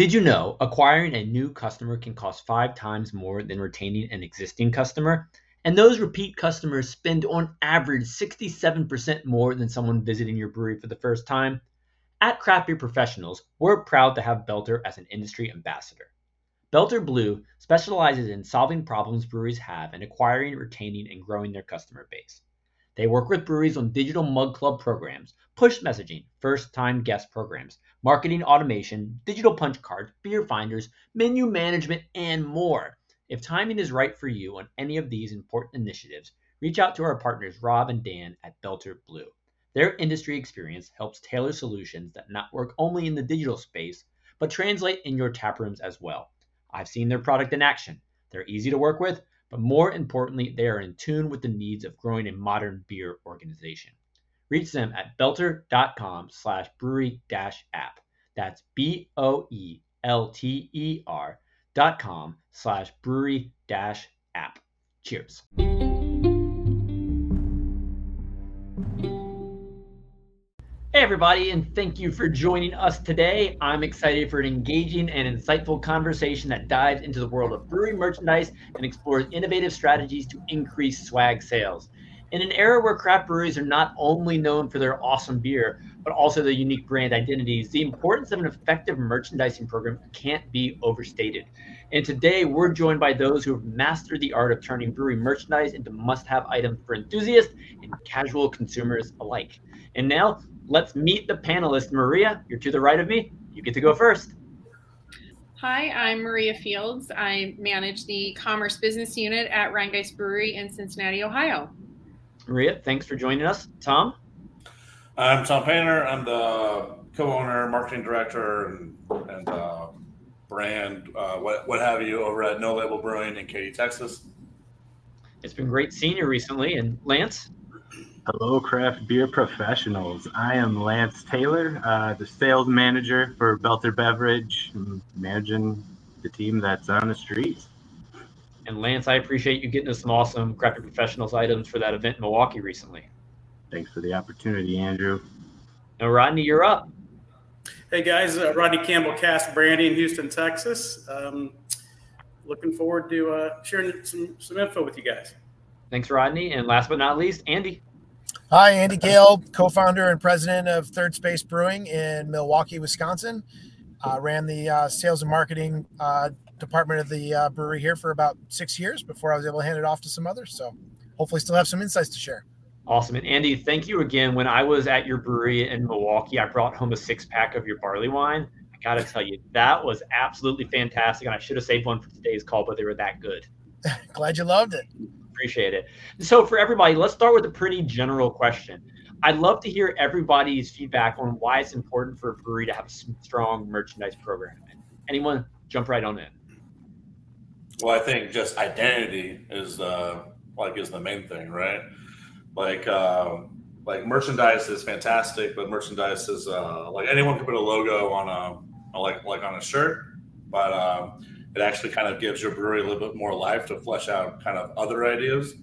Did you know acquiring a new customer can cost five times more than retaining an existing customer? And those repeat customers spend on average 67% more than someone visiting your brewery for the first time. At Craft Beer Professionals, we're proud to have Boelter as an industry ambassador. Boelter Blue specializes in solving problems breweries have and acquiring, retaining, and growing their customer base. They work with breweries on digital mug club programs, push messaging, first time guest programs, marketing automation, digital punch cards, beer finders, menu management, and more. If timing is right for you on any of these important initiatives, reach out to our partners Rob and Dan at Boelter Blue. Their industry experience helps tailor solutions that not work only in the digital space, but translate in your tap rooms as well. I've seen their product in action. They're easy to work with, but more importantly, they are in tune with the needs of growing a modern beer organization. Reach them at boelter.com slash brewery dash app. That's B O E L T E R dot com slash brewery dash app. Cheers. Everybody, and thank you for joining us today. I'm excited for an engaging and insightful conversation that dives into the world of brewery merchandise and explores innovative strategies to increase swag sales. In an era where craft breweries are not only known for their awesome beer, but also their unique brand identities, the importance of an effective merchandising program can't be overstated. And today we're joined by those who have mastered the art of turning brewery merchandise into must have items for enthusiasts and casual consumers alike. And now let's meet the panelists. Maria, you're to the right of me. You get to go first. Hi, I'm Maria Fields. I manage the Commerce Business Unit at Rhinegeist Brewery in Cincinnati, Ohio. Maria, thanks for joining us. Tom? I'm Tom Paynter. I'm the co-owner, marketing director, and, and uh, brand, uh, what, what have you, over at No Label Brewing in Katy, Texas. It's been great seeing you recently. And Lance? Hello, craft beer professionals. I am Lance Taylor, uh, the sales manager for Boelter Beverage, managing the team that's on the streets. And Lance, I appreciate you getting us some awesome craft beer professionals items for that event in Milwaukee recently. Thanks for the opportunity, Andrew. Now, Rodney, you're up. Hey guys, uh, Rodney Campbell, Cask Branding in Houston, Texas. Um, looking forward to uh, sharing some some info with you guys. Thanks, Rodney. And last but not least, Andy. Hi, Andy Gehl, co-founder and president of Third Space Brewing in Milwaukee, Wisconsin. Uh, ran the uh, sales and marketing uh, department of the uh, brewery here for about six years before I was able to hand it off to some others. So hopefully, still have some insights to share. Awesome. And Andy, thank you again. When I was at your brewery in Milwaukee, I brought home a six pack of your barley wine. I got to tell you, that was absolutely fantastic. And I should have saved one for today's call, but they were that good. Glad you loved it appreciate it. So for everybody, let's start with a pretty general question. I'd love to hear everybody's feedback on why it's important for a brewery to have a strong merchandise program. Anyone jump right on in. Well, I think just identity is the like is the main thing, right? Like uh, like merchandise is fantastic, but merchandise is uh, like anyone can put a logo on a like like on a shirt, but um, it actually kind of gives your brewery a little bit more life to flesh out kind of other ideas.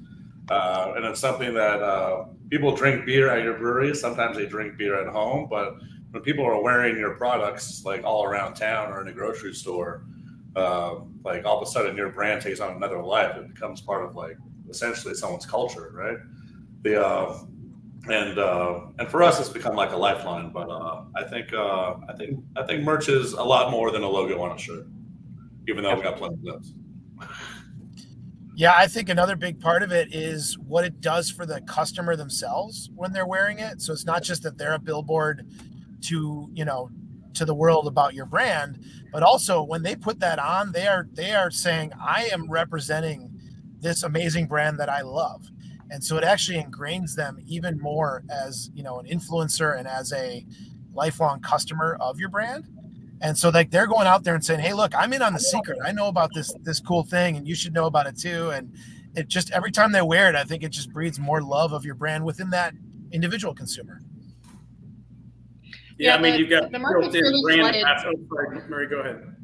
Uh, and it's something that uh, people drink beer at your brewery. Sometimes they drink beer at home, but when people are wearing your products like all around town or in a grocery store, uh, like all of a sudden your brand takes on another life. It becomes part of like essentially someone's culture, right? The uh, and uh, and for us, it's become like a lifeline. But uh, I think I think I think merch is a lot more than a logo on a shirt even though we got plenty of those. Yeah, I think another big part of it is what it does for the customer themselves when they're wearing it. So it's not just that they're a billboard to, you know, to the world about your brand, but also when they put that on, they are they are saying, I am representing this amazing brand that I love. And so it actually ingrains them even more as, you know, an influencer and as a lifelong customer of your brand. And so like they're going out there and saying, "Hey, look, I'm in on the secret. I know about this this cool thing, and you should know about it too." And it just every time they wear it, I think it just breeds more love of your brand within that individual consumer. Yeah, yeah I mean, the, you've got the market's really brand. Oh, sorry, Murray, go ahead.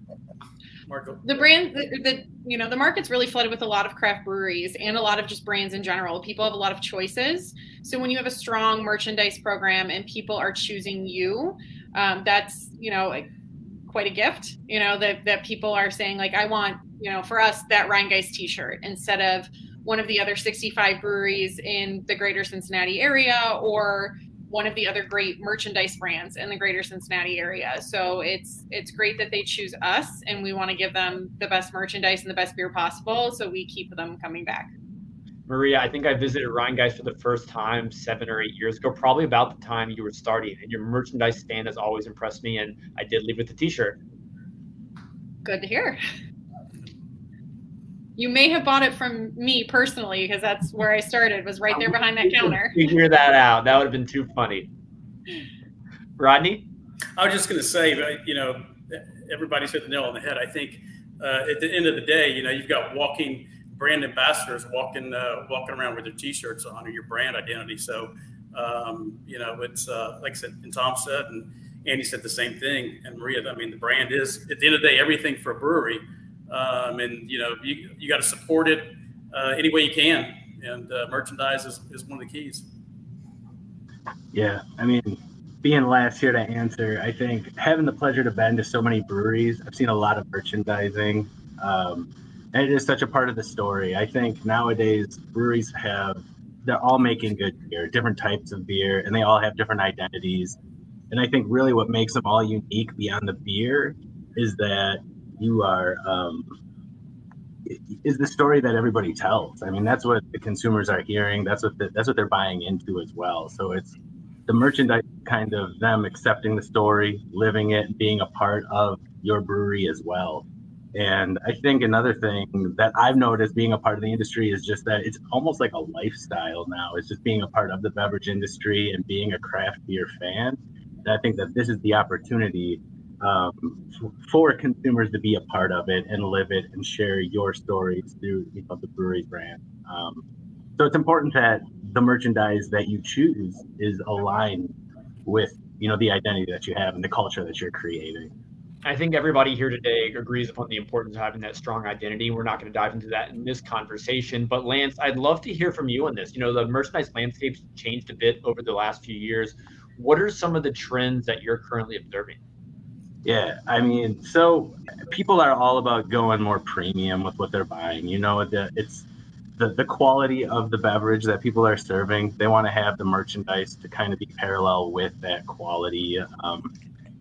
Marco. The brand, the, the, you know, the market's really flooded with a lot of craft breweries and a lot of just brands in general. People have a lot of choices. So when you have a strong merchandise program and people are choosing you, um, that's you know quite a gift. You know that that people are saying like, I want you know for us that Rhinegeist T-shirt instead of one of the other 65 breweries in the greater Cincinnati area or one of the other great merchandise brands in the greater Cincinnati area. So it's it's great that they choose us and we want to give them the best merchandise and the best beer possible so we keep them coming back. Maria, I think I visited Rhinegeist for the first time seven or eight years ago, probably about the time you were starting. And your merchandise stand has always impressed me, and I did leave with the T-shirt. Good to hear. You may have bought it from me personally because that's where I started. Was right there behind that counter. Figure that out. That would have been too funny. Rodney, I was just going to say, you know, everybody's hit the nail on the head. I think uh, at the end of the day, you know, you've got walking brand ambassadors walking uh, walking around with their T-shirts on or your brand identity. So, um, you know, it's uh, like I said, and Tom said, and Andy said the same thing, and Maria. I mean, the brand is at the end of the day everything for a brewery um, and you know you, you got to support it uh, any way you can and uh, merchandise is, is one of the keys yeah i mean being last here to answer i think having the pleasure to bend to so many breweries i've seen a lot of merchandising um, it is such a part of the story i think nowadays breweries have they're all making good beer different types of beer and they all have different identities and i think really what makes them all unique beyond the beer is that you are um, is the story that everybody tells. I mean, that's what the consumers are hearing. That's what the, that's what they're buying into as well. So it's the merchandise kind of them accepting the story, living it, being a part of your brewery as well. And I think another thing that I've noticed being a part of the industry is just that it's almost like a lifestyle now. It's just being a part of the beverage industry and being a craft beer fan. And I think that this is the opportunity um, for consumers to be a part of it and live it and share your stories through you know, the brewery brand. Um, so it's important that the merchandise that you choose is aligned with you know the identity that you have and the culture that you're creating. I think everybody here today agrees upon the importance of having that strong identity. We're not going to dive into that in this conversation, but Lance, I'd love to hear from you on this. You know, the merchandise landscape's changed a bit over the last few years. What are some of the trends that you're currently observing? Yeah, I mean, so people are all about going more premium with what they're buying. You know, the, it's the, the quality of the beverage that people are serving. They want to have the merchandise to kind of be parallel with that quality. Um,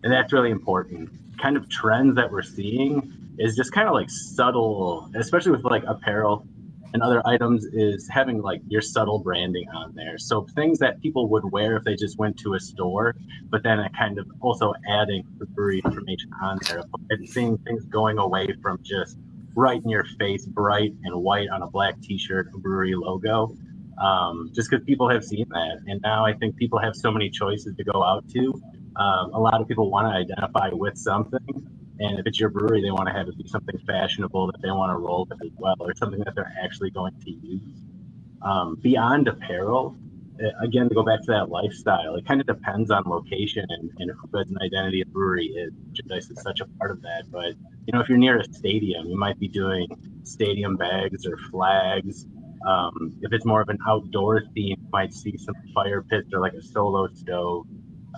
and that's really important. Kind of trends that we're seeing is just kind of like subtle, especially with like apparel and other items is having like your subtle branding on there. So things that people would wear if they just went to a store, but then kind of also adding the brewery information on there and seeing things going away from just right in your face, bright and white on a black t-shirt, brewery logo. Um, just because people have seen that. And now I think people have so many choices to go out to. Um, a lot of people want to identify with something and if it's your brewery, they want to have it be something fashionable that they want to roll with as well, or something that they're actually going to use. Um, beyond apparel, uh, again, to go back to that lifestyle, it kind of depends on location and, and who has an identity a brewery is. Merchandise is such a part of that. But, you know, if you're near a stadium, you might be doing stadium bags or flags. Um, if it's more of an outdoor theme, you might see some fire pits or like a solo stove.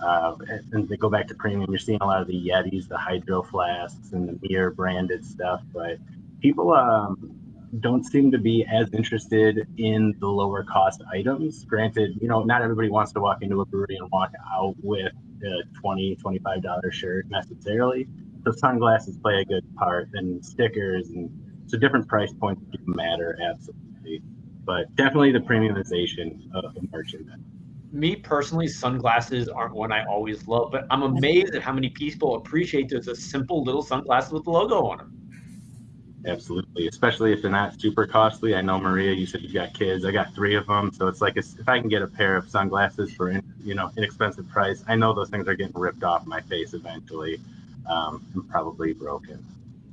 Uh, and they go back to premium, you're seeing a lot of the Yetis, the hydro flasks, and the beer branded stuff. But people um, don't seem to be as interested in the lower cost items. Granted, you know, not everybody wants to walk into a brewery and walk out with a 20 $25 shirt necessarily. So sunglasses play a good part, and stickers, and so different price points do matter absolutely. But definitely the premiumization of the merchandise me personally, sunglasses aren't one I always love, but I'm amazed at how many people appreciate those a simple little sunglasses with the logo on them. Absolutely, especially if they're not super costly. I know Maria, you said you've got kids. I got three of them, so it's like if I can get a pair of sunglasses for you know inexpensive price, I know those things are getting ripped off my face eventually, um, and probably broken.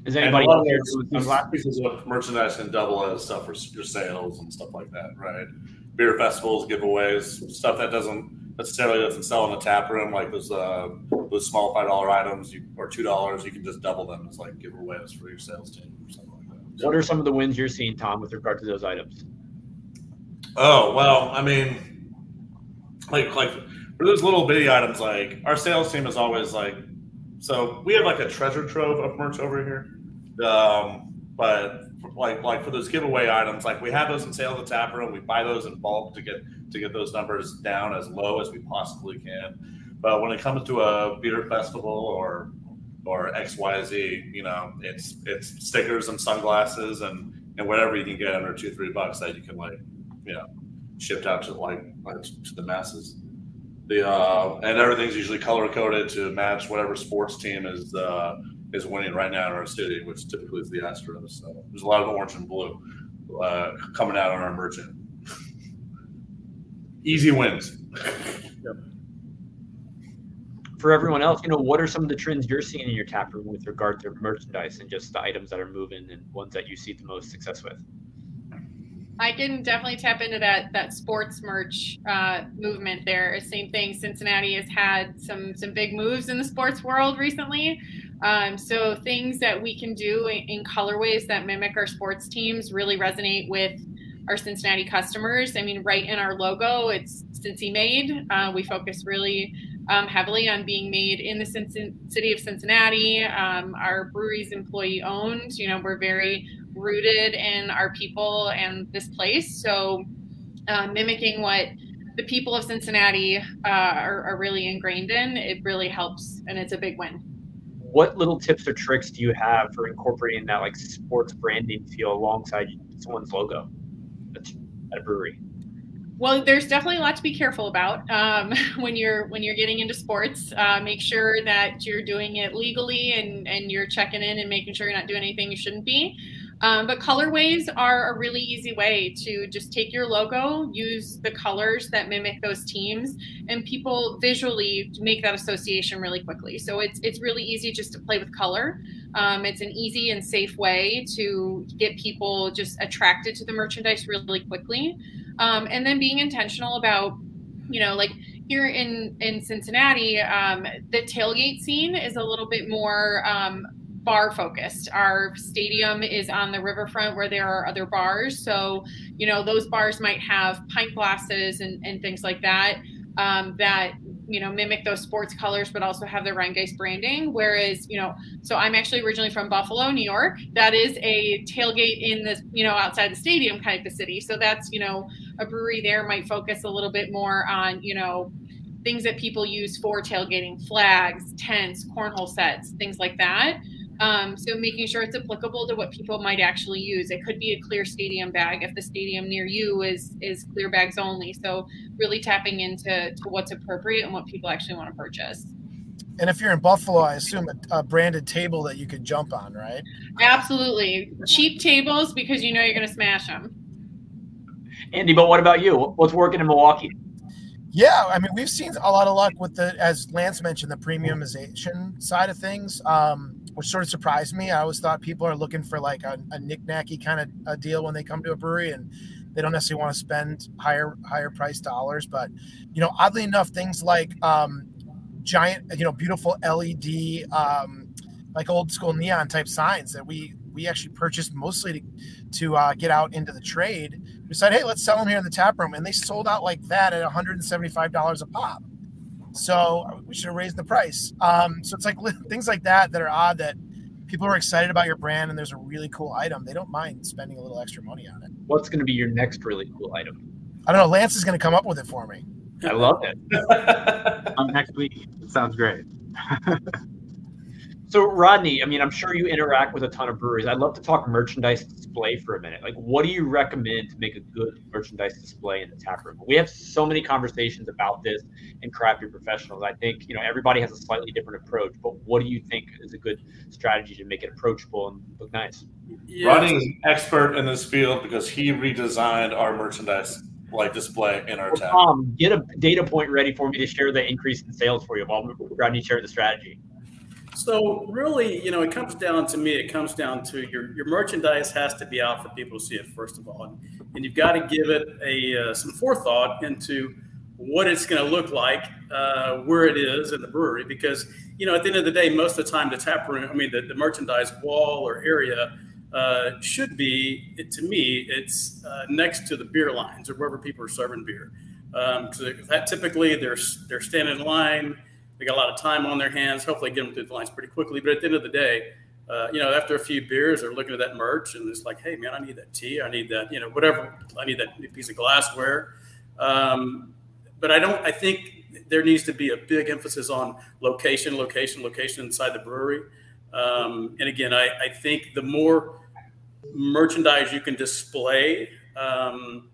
Is anybody and a lot of pieces of merchandise can double as stuff for your sales and stuff like that, right? Beer festivals, giveaways, stuff that doesn't necessarily doesn't sell in the tap room, like those uh, those small five dollar items you, or two dollars, you can just double them as like giveaways for your sales team or something like that. What are some of the wins you're seeing, Tom, with regard to those items? Oh well, I mean, like like for those little bitty items, like our sales team is always like so we have like a treasure trove of merch over here. Um, but like like for those giveaway items, like we have those in sale at the tap room. We buy those in bulk to get to get those numbers down as low as we possibly can. But when it comes to a beer festival or or XYZ, you know, it's it's stickers and sunglasses and and whatever you can get under two, three bucks that you can like, you know, shipped out to like, like to the masses. The uh, and everything's usually color coded to match whatever sports team is uh, is winning right now in our city, which typically is the Astros. So there's a lot of orange and blue uh, coming out on our merchant. Easy wins. For everyone else, you know, what are some of the trends you're seeing in your tap room with regard to merchandise and just the items that are moving and ones that you see the most success with? I can definitely tap into that that sports merch uh, movement. There, same thing. Cincinnati has had some some big moves in the sports world recently. Um, so things that we can do in, colorways that mimic our sports teams really resonate with our Cincinnati customers. I mean, right in our logo, it's Cincy made. Uh, we focus really um, heavily on being made in the city of Cincinnati. Um, our brewery's employee owned. You know, we're very rooted in our people and this place. So, uh, mimicking what the people of Cincinnati uh, are, are really ingrained in, it really helps, and it's a big win. What little tips or tricks do you have for incorporating that like sports branding feel alongside someone's logo at a brewery? Well, there's definitely a lot to be careful about um, when you're when you're getting into sports. Uh, make sure that you're doing it legally and and you're checking in and making sure you're not doing anything you shouldn't be. Um, but colorways are a really easy way to just take your logo, use the colors that mimic those teams, and people visually make that association really quickly. So it's it's really easy just to play with color. Um, it's an easy and safe way to get people just attracted to the merchandise really quickly, um, and then being intentional about, you know, like here in in Cincinnati, um, the tailgate scene is a little bit more um, bar focused. Our stadium is on the riverfront where there are other bars. So, you know, those bars might have pint glasses and, and things like that um, that, you know, mimic those sports colors, but also have the Rhinegeist branding. Whereas, you know, so I'm actually originally from Buffalo, New York. That is a tailgate in the, you know, outside the stadium kind of city. So that's, you know, a brewery there might focus a little bit more on, you know, things that people use for tailgating flags, tents, cornhole sets, things like that. Um, so making sure it's applicable to what people might actually use. It could be a clear stadium bag if the stadium near you is is clear bags only. So really tapping into to what's appropriate and what people actually want to purchase. And if you're in Buffalo, I assume a, a branded table that you could jump on, right? Absolutely, cheap tables because you know you're going to smash them. Andy, but what about you? What's working in Milwaukee? Yeah, I mean, we've seen a lot of luck with the, as Lance mentioned, the premiumization side of things. Um, which sort of surprised me. I always thought people are looking for like a, a knick-knacky kind of a deal when they come to a brewery and they don't necessarily want to spend higher higher price dollars. But you know, oddly enough, things like um, giant, you know, beautiful LED, um, like old school neon type signs that we we actually purchased mostly to to uh, get out into the trade. We said, hey, let's sell them here in the tap room, and they sold out like that at 175 dollars a pop. So we should have raised the price. Um, so it's like things like that that are odd that people are excited about your brand and there's a really cool item. They don't mind spending a little extra money on it. What's going to be your next really cool item? I don't know. Lance is going to come up with it for me. I love it. um, next week. Sounds great. So Rodney, I mean, I'm sure you interact with a ton of breweries. I'd love to talk merchandise display for a minute. Like, what do you recommend to make a good merchandise display in the tap room? We have so many conversations about this in craft beer professionals. I think you know everybody has a slightly different approach, but what do you think is a good strategy to make it approachable and look nice? Yeah. Rodney is an expert in this field because he redesigned our merchandise like display in our well, tap. Tom, get a data point ready for me to share the increase in sales for you while Rodney share the strategy. So really, you know, it comes down to me. It comes down to your your merchandise has to be out for people to see it first of all, and, and you've got to give it a uh, some forethought into what it's going to look like, uh, where it is in the brewery, because you know at the end of the day, most of the time the tap room, I mean the, the merchandise wall or area uh, should be, it, to me, it's uh, next to the beer lines or wherever people are serving beer. Um, that typically they're they're standing in line they got a lot of time on their hands. Hopefully, get them through the lines pretty quickly. But at the end of the day, uh, you know, after a few beers, they're looking at that merch and it's like, hey, man, I need that tea. I need that, you know, whatever. I need that piece of glassware. Um, but I don't. I think there needs to be a big emphasis on location, location, location inside the brewery. Um, and again, I, I think the more merchandise you can display um,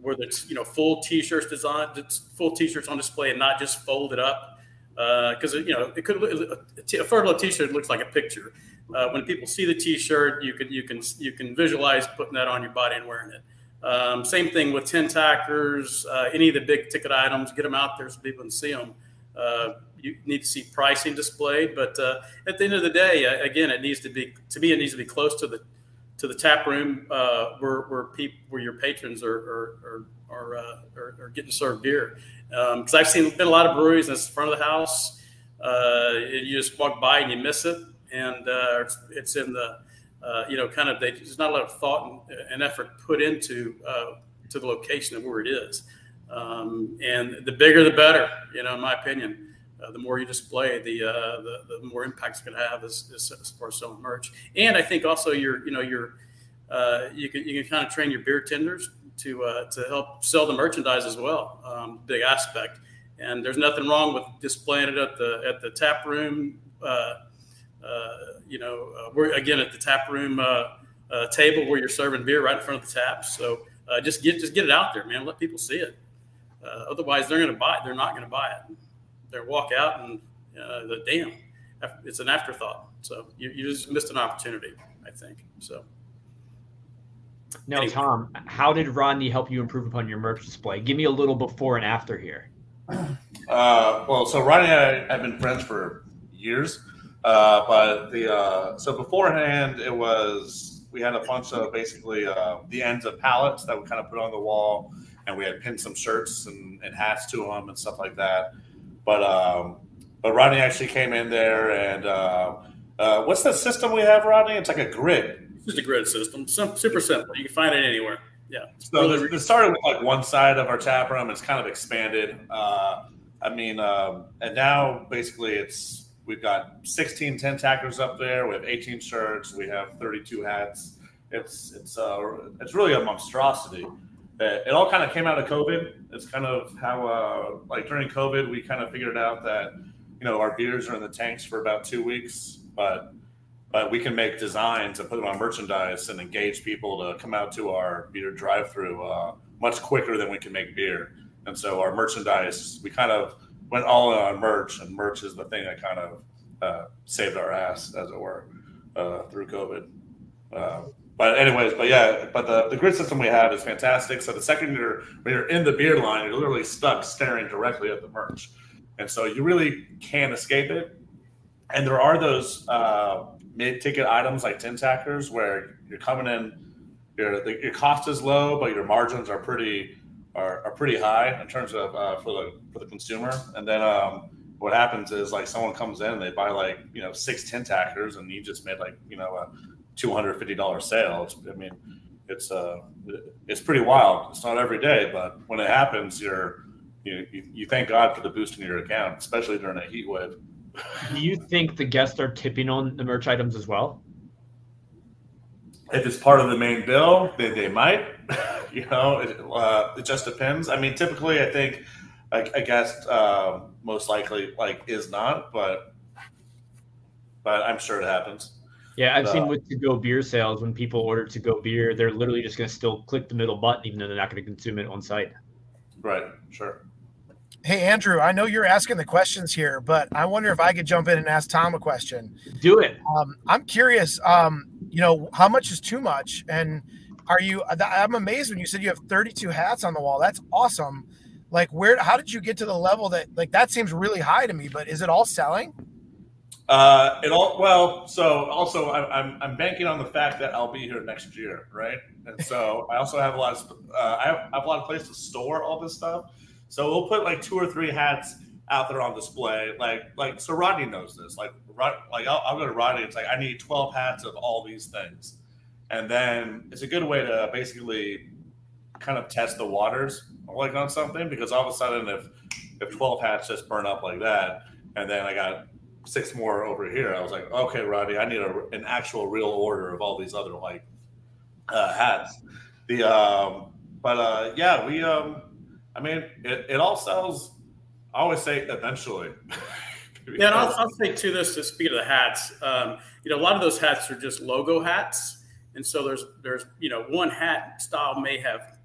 where it's you know full t-shirts design full t-shirts on display and not just folded up because uh, you know it could a photo t-shirt looks like a picture. Uh, when people see the t-shirt you can you can you can visualize putting that on your body and wearing it. Um, same thing with tin tackers uh, any of the big ticket items get them out there so people can see them uh, you need to see pricing displayed but uh, at the end of the day again it needs to be to me it needs to be close to the to the tap room uh, where where people where your patrons are are are, uh, are, are getting served beer. Because um, I've seen been a lot of breweries in the front of the house. Uh, you just walk by and you miss it, and uh, it's, it's, in the uh, you know kind of they, there's not a lot of thought and, and effort put into uh, to the location of where it is. Um, and the bigger the better, you know, in my opinion. Uh, the more you display, the, uh, the, the more impact it's going to have as, as, far as selling merch. And I think also you're, you know, you're, uh, you can you can kind of train your beer tenders to uh, to help sell the merchandise as well. Um, big aspect. And there's nothing wrong with displaying it at the at the tap room. Uh, you know, we're again at the tap room table where you're serving beer right in front of the taps. So just get just get it out there, man. Let people see it. otherwise, they're going to buy it. They're not going to buy it there, walk out, and uh, the damn, it's an afterthought. So you, you just missed an opportunity, I think. So. Now, anyway. Tom, how did Rodney help you improve upon your merch display? Give me a little before and after here. Uh, well, so Rodney and I have been friends for years, uh, but the uh, so beforehand it was we had a bunch of basically uh, the ends of pallets that we kind of put on the wall, and we had pinned some shirts and, and hats to them and stuff like that. But um, but Rodney actually came in there and uh, uh, what's the system we have, Rodney? It's like a grid. Just a grid system. Some, super simple. You can find it anywhere. Yeah. So really it started with like one side of our tap room. It's kind of expanded. Uh, I mean, um, and now basically it's we've got 16 tin tackers up there. We have 18 shirts. We have 32 hats. It's it's uh, it's really a monstrosity it all kind of came out of COVID. It's kind of how, uh, like during COVID, we kind of figured out that you know our beers are in the tanks for about two weeks, but but we can make designs and put them on merchandise and engage people to come out to our beer drive-through uh, much quicker than we can make beer. And so our merchandise, we kind of went all in on merch, and merch is the thing that kind of uh, saved our ass, as it were, uh, through COVID. Uh, but anyways, but yeah, but the, the grid system we have is fantastic. So the second you're when you're in the beer line, you're literally stuck staring directly at the merch, and so you really can't escape it. And there are those uh, mid-ticket items like tin tackers where you're coming in, your your cost is low, but your margins are pretty are, are pretty high in terms of uh, for the for the consumer. And then um, what happens is like someone comes in and they buy like you know six tin tackers, and you just made like you know a two hundred fifty dollar sale. It's, I mean, it's uh, it's pretty wild. It's not every day, but when it happens, you're you, you, you thank God for the boost in your account, especially during a heat wave. Do you think the guests are tipping on the merch items as well? If it's part of the main bill, they, they might. you know, it, uh, it just depends. I mean, typically, I think I, I guess uh, most likely like is not, but but I'm sure it happens. Yeah, I've uh, seen with to go beer sales when people order to go beer, they're literally just going to still click the middle button, even though they're not going to consume it on site. Right. Sure. Hey Andrew, I know you're asking the questions here, but I wonder if I could jump in and ask Tom a question. Do it. Um, I'm curious. Um, you know, how much is too much? And are you? I'm amazed when you said you have 32 hats on the wall. That's awesome. Like, where? How did you get to the level that? Like, that seems really high to me. But is it all selling? Uh, it all well. So also, I, I'm I'm banking on the fact that I'll be here next year, right? And so I also have a lot of uh, I, have, I have a lot of places to store all this stuff. So we'll put like two or three hats out there on display. Like like so Rodney knows this. Like like I'll, I'll go to Rodney. It's like I need 12 hats of all these things, and then it's a good way to basically kind of test the waters like on something because all of a sudden if if 12 hats just burn up like that and then I got six more over here. I was like, okay, Rodney, I need a, an actual real order of all these other like uh, hats. The um, but uh, yeah, we um, I mean, it, it all sells. I always say eventually. yeah, and I'll, I'll say to this to speak of the hats. Um, you know, a lot of those hats are just logo hats, and so there's there's you know one hat style may have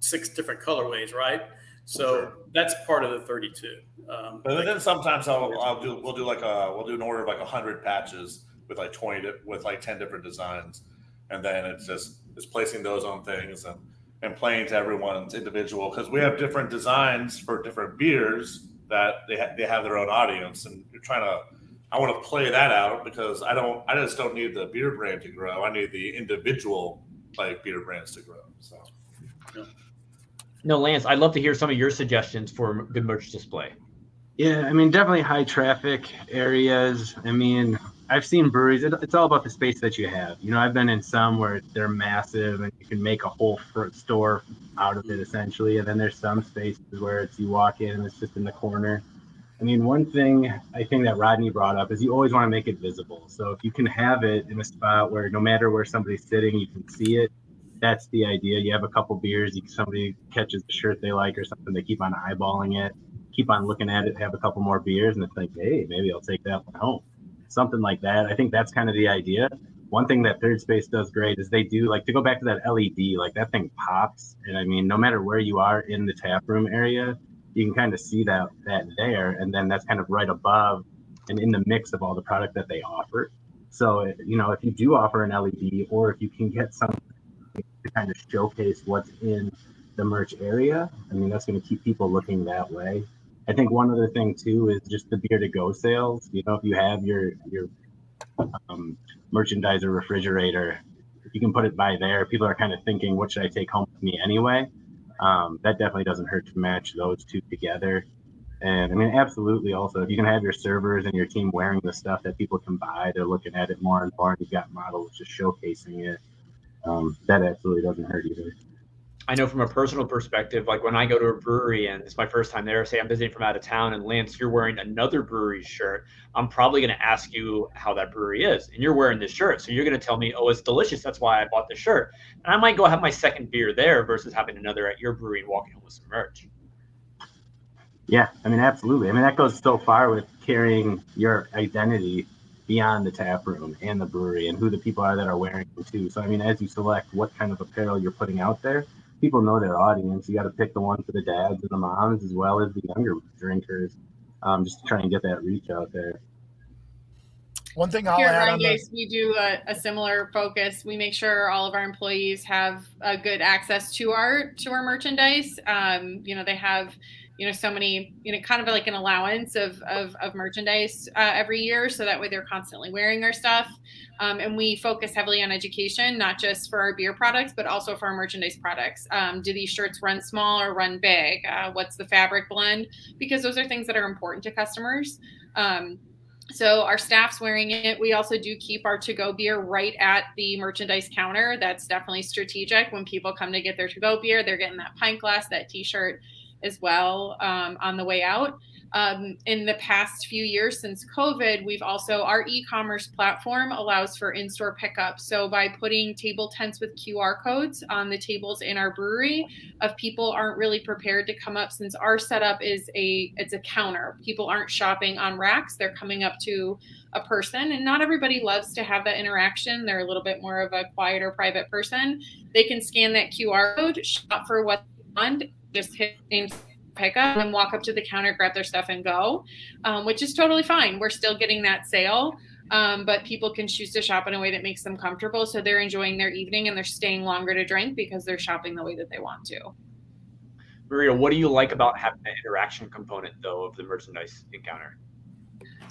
six different colorways, right? So sure. that's part of the 32. Um, but then sometimes I'll, I'll do we'll do like a we'll do an order of like hundred patches with like 20 with like 10 different designs, and then it's just it's placing those on things and and playing to everyone's individual because we have different designs for different beers that they ha- they have their own audience, and you're trying to. I want to play that out because I don't. I just don't need the beer brand to grow. I need the individual like beer brands to grow. So. Yeah. No, Lance, I'd love to hear some of your suggestions for good merch display. Yeah, I mean, definitely high traffic areas. I mean, I've seen breweries. It, it's all about the space that you have. You know, I've been in some where they're massive and you can make a whole store out of it mm-hmm. essentially. And then there's some spaces where it's you walk in and it's just in the corner. I mean, one thing I think that Rodney brought up is you always want to make it visible. So if you can have it in a spot where no matter where somebody's sitting, you can see it. That's the idea. You have a couple beers, you, somebody catches the shirt they like or something, they keep on eyeballing it, keep on looking at it, have a couple more beers, and it's like, hey, maybe I'll take that one home something like that. I think that's kind of the idea. One thing that Third Space does great is they do like to go back to that LED, like that thing pops. And I mean, no matter where you are in the tap room area, you can kind of see that that there, and then that's kind of right above and in the mix of all the product that they offer. So you know, if you do offer an LED, or if you can get something to kind of showcase what's in the merch area, I mean, that's going to keep people looking that way. I think one other thing too is just the beer to go sales. You know, if you have your your um, merchandiser refrigerator, you can put it by there, people are kind of thinking, what should I take home with me anyway? Um, that definitely doesn't hurt to match those two together. And I mean, absolutely. Also, if you can have your servers and your team wearing the stuff that people can buy, they're looking at it more and more. And you've got models just showcasing it. Um, that absolutely doesn't hurt either. I know from a personal perspective, like when I go to a brewery and it's my first time there, say I'm visiting from out of town, and Lance, you're wearing another brewery shirt, I'm probably going to ask you how that brewery is, and you're wearing this shirt, so you're going to tell me, oh, it's delicious. That's why I bought the shirt, and I might go have my second beer there versus having another at your brewery and walking home with some merch. Yeah, I mean, absolutely. I mean, that goes so far with carrying your identity beyond the tap room and the brewery and who the people are that are wearing it too. So, I mean, as you select what kind of apparel you're putting out there, people know their audience. You got to pick the one for the dads and the moms as well as the younger drinkers, um, just to try and get that reach out there. One thing I'll Here add at the- we do a, a, similar focus. We make sure all of our employees have a good access to our to our merchandise. Um, you know, they have you know so many you know kind of like an allowance of of, of merchandise uh, every year. So that way they're constantly wearing our stuff. Um, and we focus heavily on education not just for our beer products but also for our merchandise products. Um, do these shirts run small or run big? Uh, what's the fabric blend? Because those are things that are important to customers. Um, so our staff's wearing it. We also do keep our to-go beer right at the merchandise counter. That's definitely strategic. When people come to get their to-go beer, they're getting that pint glass, that T-shirt, as well um, on the way out. Um, in the past few years since COVID, we've also, our e commerce platform allows for in store pickup. So by putting table tents with QR codes on the tables in our brewery, if people aren't really prepared to come up, since our setup is a, it's a counter, people aren't shopping on racks, they're coming up to a person and not everybody loves to have that interaction they're a little bit more of a quieter private person they can scan that qr code shop for what they want just hit pick up and walk up to the counter, grab their stuff, and go, um, which is totally fine. We're still getting that sale, um, but people can choose to shop in a way that makes them comfortable. So they're enjoying their evening and they're staying longer to drink because they're shopping the way that they want to. Maria, what do you like about having the interaction component, though, of the merchandise encounter?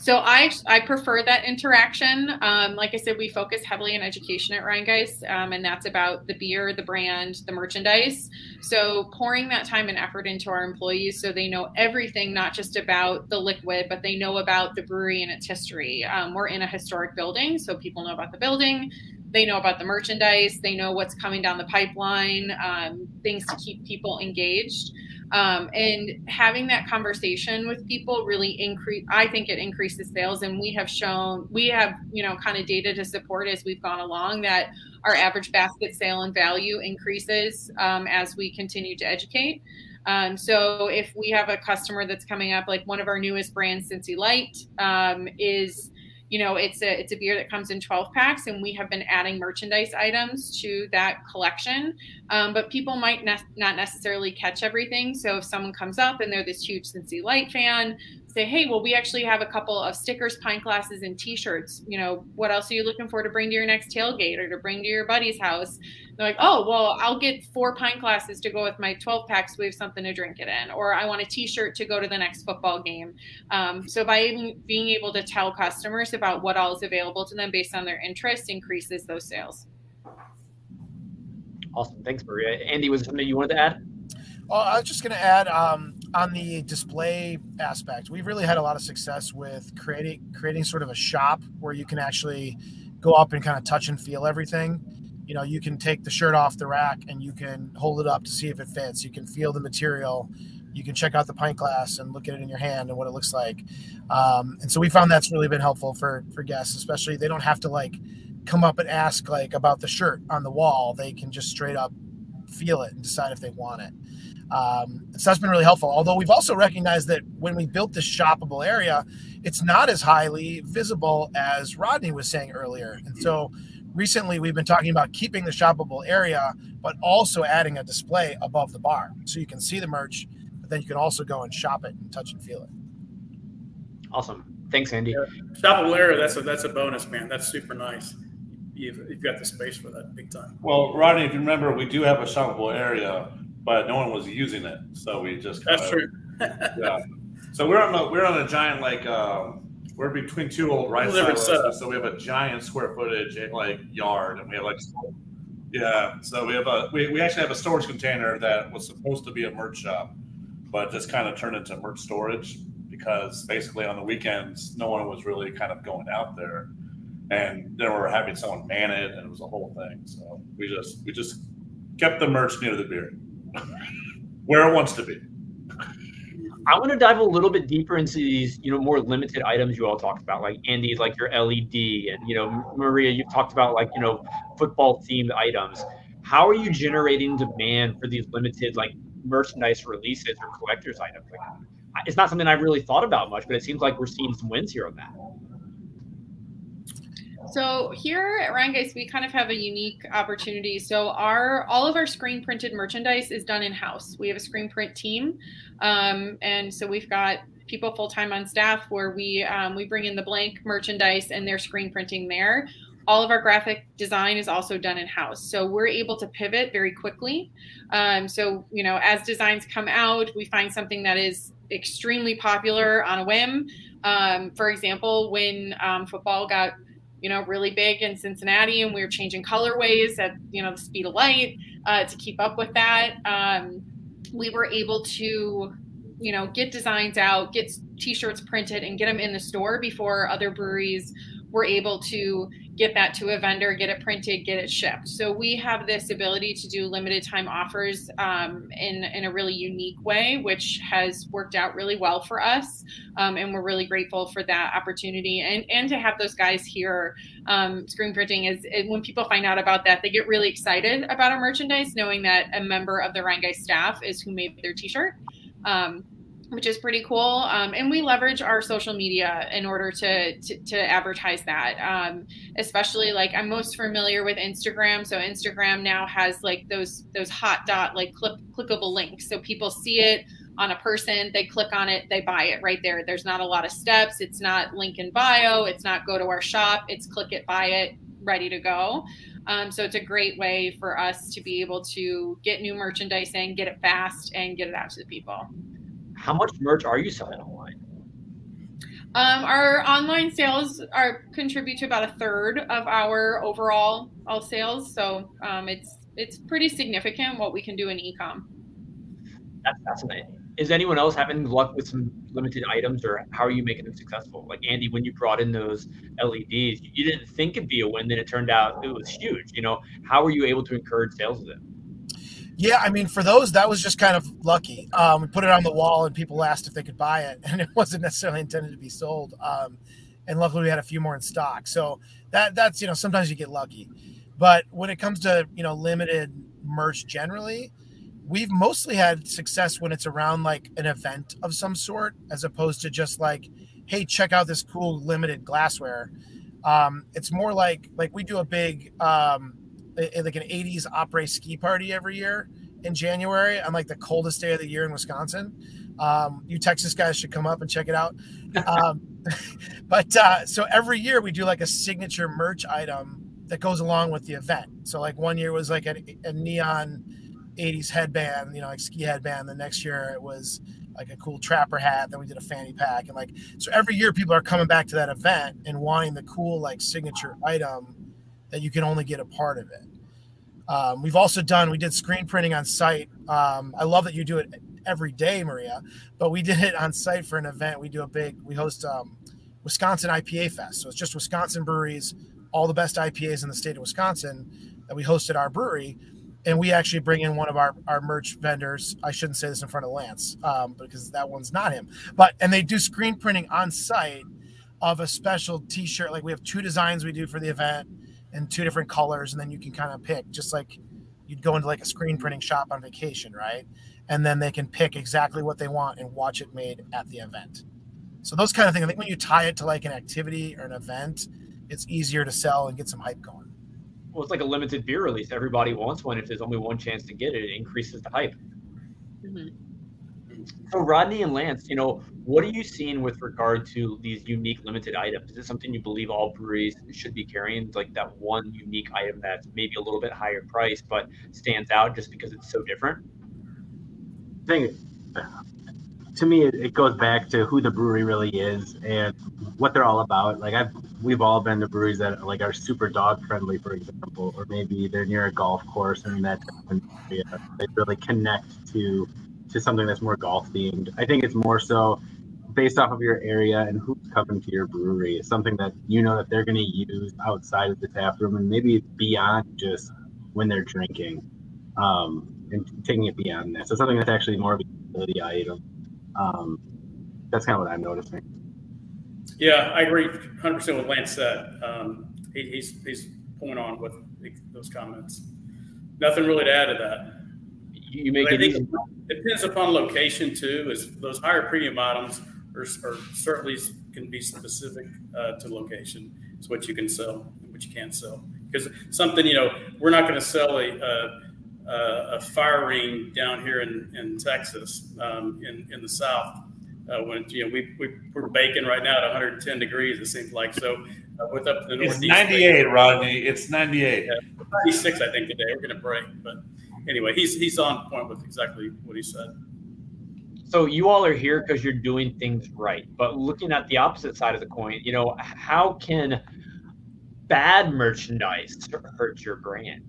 So I I prefer that interaction. Um, like I said, we focus heavily on education at Rhinegeist, um, and that's about the beer, the brand, the merchandise. So pouring that time and effort into our employees so they know everything, not just about the liquid, but they know about the brewery and its history. Um, we're in a historic building, so people know about the building. They know about the merchandise. They know what's coming down the pipeline, um, things to keep people engaged. Um, and having that conversation with people really increase, I think it increases sales. And we have shown, we have, you know, kind of data to support as we've gone along that our average basket sale and value increases um, as we continue to educate. Um, so if we have a customer that's coming up, like one of our newest brands, Cincy Light, um, is you know it's a it's a beer that comes in 12 packs and we have been adding merchandise items to that collection. Um, but people might ne- not necessarily catch everything. So if someone comes up and they're this huge Cincy Light fan say hey well we actually have a couple of stickers pint glasses and t-shirts you know what else are you looking for to bring to your next tailgate or to bring to your buddy's house they're like, oh, well, I'll get four pint glasses to go with my 12 packs. So we have something to drink it in. Or I want a t shirt to go to the next football game. Um, so by being able to tell customers about what all is available to them based on their interests increases those sales. Awesome. Thanks, Maria. Andy, was there something you wanted to add? Well, I was just going to add um, on the display aspect. We've really had a lot of success with creating creating sort of a shop where you can actually go up and kind of touch and feel everything. You know you can take the shirt off the rack and you can hold it up to see if it fits. You can feel the material. You can check out the pint glass and look at it in your hand and what it looks like. Um, and so we found that's really been helpful for for guests especially they don't have to like come up and ask like about the shirt on the wall. They can just straight up feel it and decide if they want it um, so that's been really helpful although we've also recognized that when we built this shoppable area it's not as highly visible as rodney was saying earlier and so recently we've been talking about keeping the shoppable area, but also adding a display above the bar so you can see the merch, but then you can also go and shop it and touch and feel it. Awesome. Thanks, Andy. Yeah. Shoppable area, that's a that's a bonus, man. That's super nice. You've, you've got the space for that big time. Well, Rodney, if you remember, we do have a shoppable area, but no one was using it, so we just that's of, true. yeah. So we're on a we're on a giant like um, we're between two old rice silos, so we have a giant square footage like yard, and we have like yeah. So we have a we, we actually have a storage container that was supposed to be a merch shop, but just kind of turned into merch storage because basically on the weekends no one was really kind of going out there, and then we were having someone man it, and it was a whole thing. So we just we just kept the merch near the beer, where it wants to be. I want to dive a little bit deeper into these, you know, more limited items you all talked about, like Andy's, like your LED, and you know, Maria, you talked about like you know, football themed items. How are you generating demand for these limited like merchandise releases or collectors items? Like, it's not something I've really thought about much, but it seems like we're seeing some wins here on that. So here at Rhinegeist, we kind of have a unique opportunity. So our all of our screen printed merchandise is done in house. We have a screen print team, um, and so we've got people full time on staff where we um, we bring in the blank merchandise and they're screen printing there. All of our graphic design is also done in house, so we're able to pivot very quickly. Um, so you know, as designs come out, we find something that is extremely popular on a whim. Um, for example, when um, football got you know, really big in Cincinnati, and we were changing colorways at you know the speed of light uh, to keep up with that. Um, we were able to, you know, get designs out, get T-shirts printed, and get them in the store before other breweries were able to get that to a vendor, get it printed, get it shipped. So we have this ability to do limited time offers um, in, in a really unique way, which has worked out really well for us. Um, and we're really grateful for that opportunity and, and to have those guys here. Um, screen printing is when people find out about that, they get really excited about our merchandise, knowing that a member of the Rhinegeist staff is who made their t-shirt. Um, which is pretty cool. Um, and we leverage our social media in order to to, to advertise that. Um, especially like I'm most familiar with Instagram, so Instagram now has like those those hot dot like click, clickable links, so people see it on a person, they click on it, they buy it right there. There's not a lot of steps. It's not link in bio. It's not go to our shop. It's click it, buy it, ready to go. Um, so it's a great way for us to be able to get new merchandise in, get it fast, and get it out to the people. How much merch are you selling online? Um, our online sales are contribute to about a third of our overall all sales. So um, it's it's pretty significant what we can do in ecom. That's fascinating. Is anyone else having luck with some limited items, or how are you making them successful? Like Andy, when you brought in those LEDs, you didn't think it'd be a win, then it turned out it was huge. You know, how were you able to encourage sales of them? Yeah, I mean, for those, that was just kind of lucky. Um, we put it on the wall, and people asked if they could buy it, and it wasn't necessarily intended to be sold. Um, and luckily, we had a few more in stock. So that that's you know sometimes you get lucky, but when it comes to you know limited merch generally, we've mostly had success when it's around like an event of some sort, as opposed to just like, hey, check out this cool limited glassware. Um, it's more like like we do a big um, like an 80s après ski party every year in January on like the coldest day of the year in Wisconsin. Um, you Texas guys should come up and check it out. Um, but uh, so every year we do like a signature merch item that goes along with the event. So like one year was like a, a neon 80s headband, you know, like ski headband. The next year it was like a cool trapper hat. Then we did a fanny pack, and like so every year people are coming back to that event and wanting the cool like signature item that you can only get a part of it. Um, we've also done we did screen printing on site. Um, I love that you do it every day, Maria, but we did it on site for an event. We do a big we host um, Wisconsin IPA Fest, so it's just Wisconsin breweries, all the best IPAs in the state of Wisconsin that we hosted our brewery and we actually bring in one of our, our merch vendors. I shouldn't say this in front of Lance um, because that one's not him. But and they do screen printing on site of a special T-shirt. Like we have two designs we do for the event in two different colors, and then you can kind of pick, just like you'd go into like a screen printing shop on vacation, right? And then they can pick exactly what they want and watch it made at the event. So those kind of things. I think when you tie it to like an activity or an event, it's easier to sell and get some hype going well, it's like a limited beer release. Everybody wants one. If there's only one chance to get it, it increases the hype. Mm-hmm. So, Rodney and Lance, you know, what are you seeing with regard to these unique limited items? Is it something you believe all breweries should be carrying, like that one unique item that's maybe a little bit higher price but stands out just because it's so different? I think to me, it, goes back to who the brewery really is and what they're all about. Like I've, we've all been to breweries that like are super dog friendly, for example, or maybe they're near a golf course and that area. They really connect to to something that's more golf themed. I think it's more so based off of your area and who's coming to your brewery. It's something that you know that they're going to use outside of the tap room and maybe beyond just when they're drinking, um, and taking it beyond that. So something that's actually more of a utility item um, that's kind of what I'm noticing. Yeah, I agree 100 percent with Lance said. Um, he, he's he's point on with those comments. Nothing really to add to that. You make it easy. Depends upon location too. Is those higher premium items are, are certainly can be specific uh, to location. It's what you can sell, and what you can't sell. Because something you know, we're not going to sell a, a uh, a fire ring down here in, in Texas, um, in, in the South. Uh, when you know we, we we're baking right now at 110 degrees, it seems like. So uh, with up to the northeast, it's 98, Rodney. It's 98. Yeah, 96, I think today. We're going to break, but anyway, he's he's on point with exactly what he said. So you all are here because you're doing things right, but looking at the opposite side of the coin, you know, how can bad merchandise hurt your brand?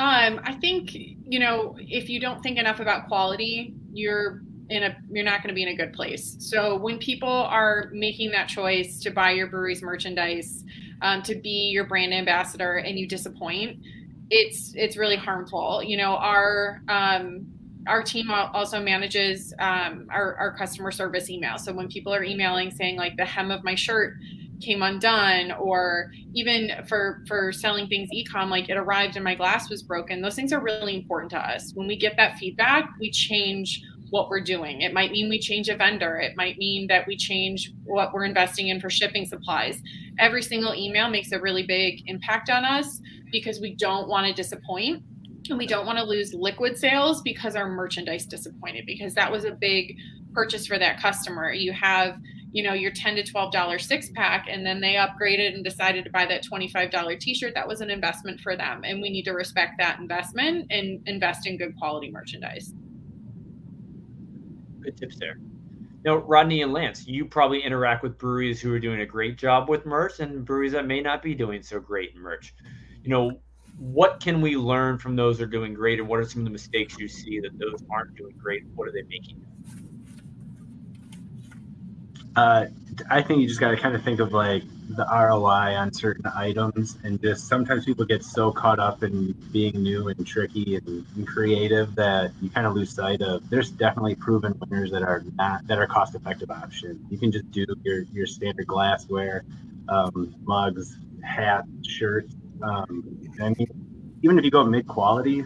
Um, I think you know if you don't think enough about quality, you're in a you're not going to be in a good place. So when people are making that choice to buy your brewery's merchandise, um, to be your brand ambassador, and you disappoint, it's it's really harmful. You know our um, our team also manages um, our, our customer service email. So when people are emailing saying like the hem of my shirt came undone or even for for selling things ecom like it arrived and my glass was broken those things are really important to us when we get that feedback we change what we're doing. It might mean we change a vendor. It might mean that we change what we're investing in for shipping supplies. Every single email makes a really big impact on us because we don't want to disappoint. And we don't want to lose liquid sales because our merchandise disappointed because that was a big purchase for that customer. You have you know your 10 to 12 dollar six pack and then they upgraded and decided to buy that 25 dollar t-shirt. That was an investment for them and we need to respect that investment and invest in good quality merchandise good tips there. Now rodney and lance you probably interact with breweries who are doing a great job with merch and breweries that may not be doing so great in merch. You know what can we learn from those that are doing great and what are some of the mistakes you see that those aren't doing great? What are they making Uh, I think you just got to kind of think of like the ROI on certain items, and just sometimes people get so caught up in being new and tricky and, and creative that you kind of lose sight of. There's definitely proven winners that are not that are cost effective options. You can just do your your standard glassware, um, mugs, hats, shirts. Um, I mean, even if you go mid quality,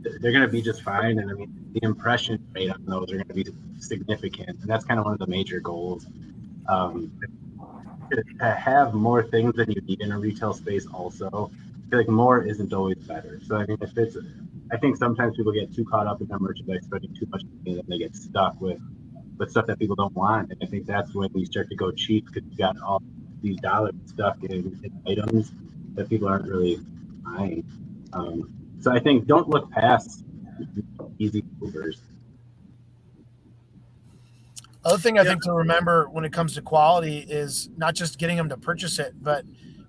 they're going to be just fine. And I mean, the impression rate on those are going to be significant, and that's kind of one of the major goals. Um, to have more things than you need in a retail space, also, I feel like more isn't always better. So I mean, if it's, I think sometimes people get too caught up in their merchandise, spending too much money, and they get stuck with with stuff that people don't want. And I think that's when we start to go cheap because you got all these dollars stuck in, in items that people aren't really buying. Um, so I think don't look past easy movers. Other thing I think to remember when it comes to quality is not just getting them to purchase it, but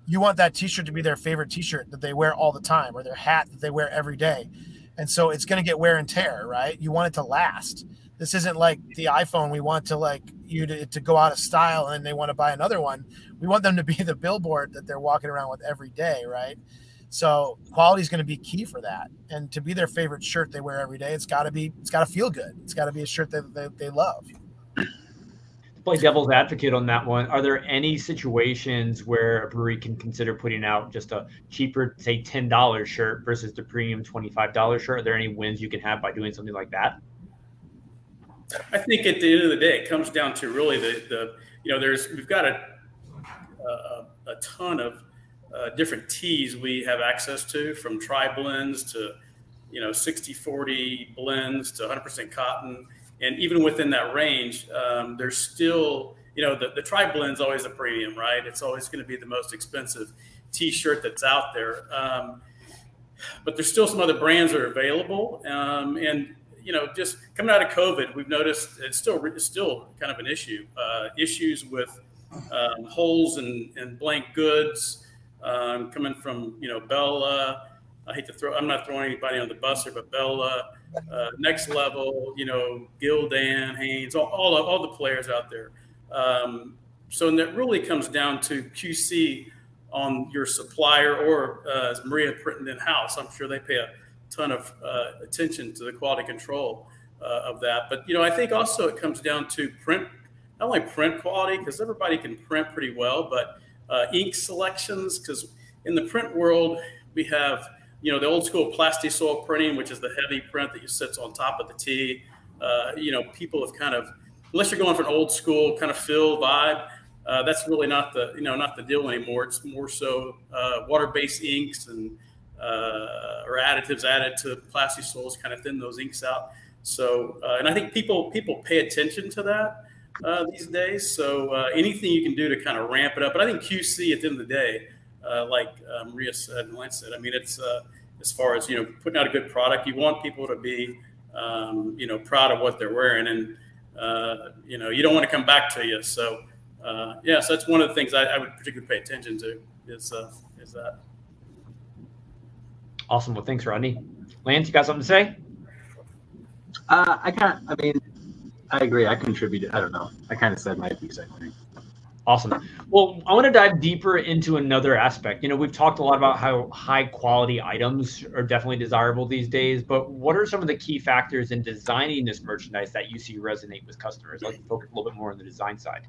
you want that t-shirt to be their favorite t-shirt that they wear all the time or their hat that they wear every day. And so it's going to get wear and tear, right? You want it to last. This isn't like the iPhone. We want to like you to, to go out of style and they want to buy another one. We want them to be the billboard that they're walking around with every day, right? So quality is going to be key for that. And to be their favorite shirt they wear every day, it's got to be, it's got to feel good. It's got to be a shirt that they, they love. To play devil's advocate on that one, are there any situations where a brewery can consider putting out just a cheaper, say $10 shirt versus the premium $25 shirt? Are there any wins you can have by doing something like that? I think at the end of the day, it comes down to really the, the you know, there's, we've got a, a, a ton of uh, different teas we have access to from tri blends to you know 60 40 blends to 100% cotton and even within that range um, there's still you know the, the tri blend's always a premium right it's always going to be the most expensive t-shirt that's out there um, but there's still some other brands that are available um, and you know just coming out of covid we've noticed it's still it's still kind of an issue uh, issues with um, holes and, and blank goods um, coming from you know Bella. I hate to throw. I'm not throwing anybody on the bus here, but Bella, uh, next level. You know, Gildan, Hanes, all all, all the players out there. Um, so and that really comes down to QC on your supplier or uh, Maria printing in house. I'm sure they pay a ton of uh, attention to the quality control uh, of that. But you know, I think also it comes down to print, not only print quality because everybody can print pretty well, but uh, ink selections because in the print world we have you know the old school Plastisol printing, which is the heavy print that you sits on top of the T. Uh, you know, people have kind of unless you're going for an old school kind of fill vibe. Uh, that's really not the you know not the deal anymore. It's more so uh, water-based inks and uh, or additives added to Plastisols kind of thin those inks out. So uh, and I think people people pay attention to that uh, these days. So anything you can do to kind of ramp it up. But I think QC at the end of the day, uh, like uh, Maria said and Lance said, I mean, it's uh, as far as you know, putting out a good product. You want people to be, um, you know, proud of what they're wearing, and uh, you know, you don't want to come back to you. So yeah, so that's one of the things I, I would particularly pay attention to. Is is that. Awesome. Well, thanks, Rodney. Lance, you got something to say? Uh, I can't. I mean, I agree. I contributed. I don't know. I kind of said my piece. I think. Awesome. Well, I want to dive deeper into another aspect. You know, we've talked a lot about how high quality items are definitely desirable these days, but what are some of the key factors in designing this merchandise that you see resonate with customers? Let's focus a little bit more on the design side.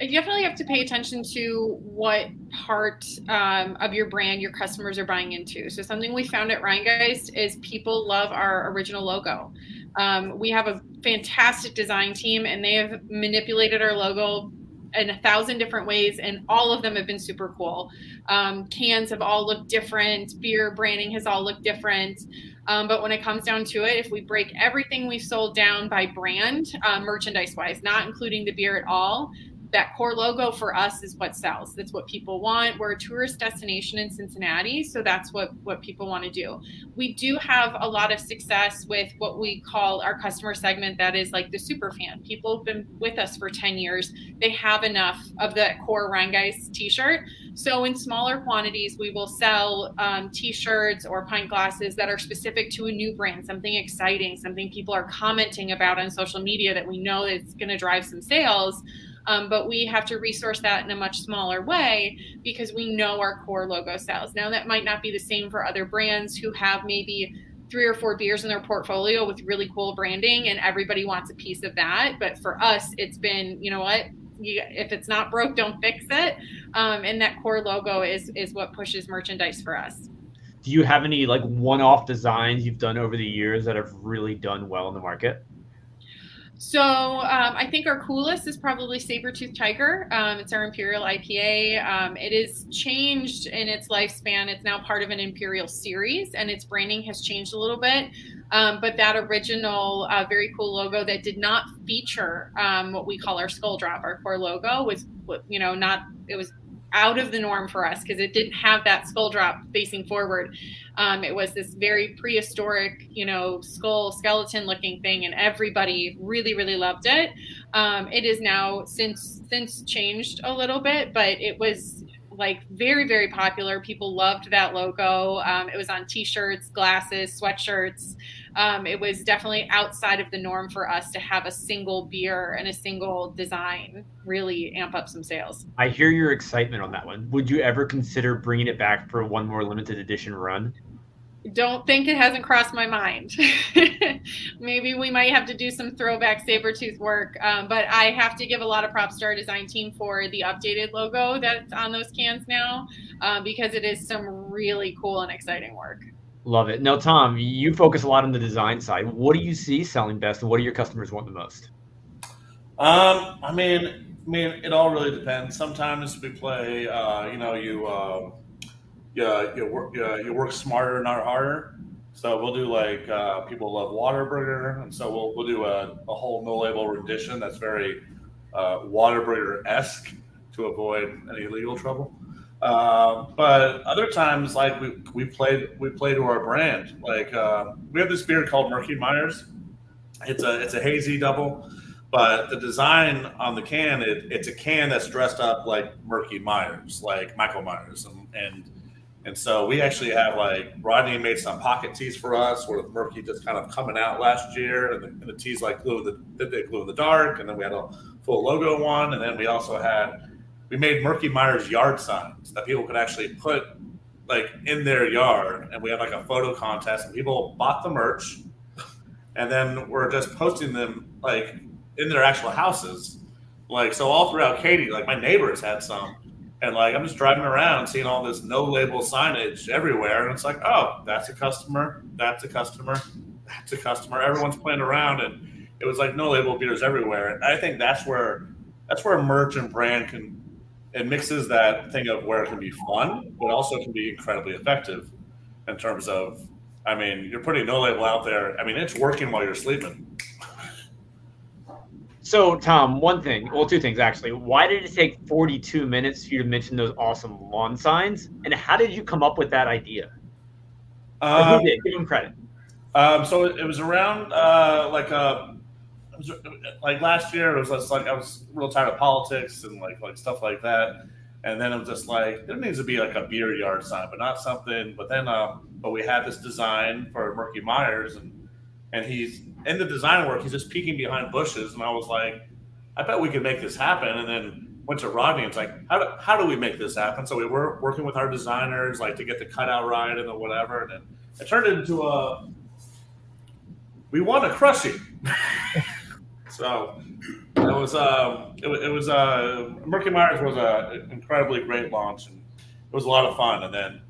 You definitely have to pay attention to what part um, of your brand your customers are buying into. So, something we found at Rhinegeist is people love our original logo. Um, we have a fantastic design team, and they have manipulated our logo in a thousand different ways, and all of them have been super cool. Um, cans have all looked different, beer branding has all looked different. Um, but when it comes down to it, if we break everything we've sold down by brand, uh, merchandise wise, not including the beer at all, that core logo for us is what sells. That's what people want. We're a tourist destination in Cincinnati, so that's what what people want to do. We do have a lot of success with what we call our customer segment that is like the super fan. People have been with us for 10 years. They have enough of the core Rhinegeist t-shirt. So in smaller quantities, we will sell um, t-shirts or pint glasses that are specific to a new brand, something exciting, something people are commenting about on social media that we know is going to drive some sales. Um, but we have to resource that in a much smaller way because we know our core logo sells. Now, that might not be the same for other brands who have maybe three or four beers in their portfolio with really cool branding and everybody wants a piece of that. But for us, it's been, you know what? You, if it's not broke, don't fix it. Um, and that core logo is is what pushes merchandise for us. Do you have any like one-off designs you've done over the years that have really done well in the market? So um, I think our coolest is probably Sabertooth Tiger. Um, it's our Imperial IPA. Um, has changed in its lifespan. It's now part of an Imperial series, and its branding has changed a little bit. Um, but that original, uh, very cool logo that did not feature um, what we call our skull drop, our core logo, was you know not it was out of the norm for us because it didn't have that skull drop facing forward. Um, it was this very prehistoric, you know, skull skeleton looking thing, and everybody really, really loved it. Um, it is now since since changed a little bit, but it was like very, very popular. People loved that logo. Um, it was on T-shirts, glasses, sweatshirts um, it was definitely outside of the norm for us to have a single beer and a single design really amp up some sales. I hear your excitement on that one. Would you ever consider bringing it back for one more limited edition run? Don't think it hasn't crossed my mind. Maybe we might have to do some throwback saber tooth work, um, but I have to give a lot of props to our design team for the updated logo that's on those cans now, um, because it is some really cool and exciting work. Love it. Now, Tom, you focus a lot on the design side. What do you see selling best, and what do your customers want the most? Um, I mean, I mean, it all really depends. Sometimes we play, uh, you know, you, uh, yeah, you work, uh, you work smarter, not harder. So we'll do like uh, people love Whataburger, and so we'll we'll do a, a whole no label rendition that's very uh, Whataburger esque to avoid any legal trouble. Uh, but other times, like we, we played we play to our brand. Like uh, we have this beer called Murky Myers. It's a it's a hazy double, but the design on the can it, it's a can that's dressed up like Murky Myers, like Michael Myers, and, and and so we actually have like Rodney made some pocket tees for us, where Murky just kind of coming out last year, and the, and the tees like glue the they glue in the dark, and then we had a full logo one, and then we also had we made Murky Myers yard signs that people could actually put like in their yard, and we had like a photo contest, and people bought the merch, and then we're just posting them like in their actual houses, like so all throughout Katy. Like my neighbors had some, and like I'm just driving around seeing all this no label signage everywhere, and it's like, oh, that's a customer, that's a customer, that's a customer. Everyone's playing around, and it was like no label beers everywhere, and I think that's where that's where merch and brand can it mixes that thing of where it can be fun, but also can be incredibly effective in terms of, I mean, you're putting no label out there. I mean, it's working while you're sleeping. So, Tom, one thing, well, two things actually. Why did it take 42 minutes for you to mention those awesome lawn signs? And how did you come up with that idea? Um, who did? Give him credit. Um, so it was around uh, like a uh, like last year, it was just like I was real tired of politics and like like stuff like that. And then it was just like there needs to be like a beer yard sign, but not something. But then, um, but we had this design for Murky Myers, and and he's in the design work. He's just peeking behind bushes, and I was like, I bet we could make this happen. And then went to Rodney and it's like, how do, how do we make this happen? So we were working with our designers, like to get the cutout right and the whatever. And then it turned into a, we want to crush it. So it was uh, it, it was uh, Murky Myers was an incredibly great launch, and it was a lot of fun. And then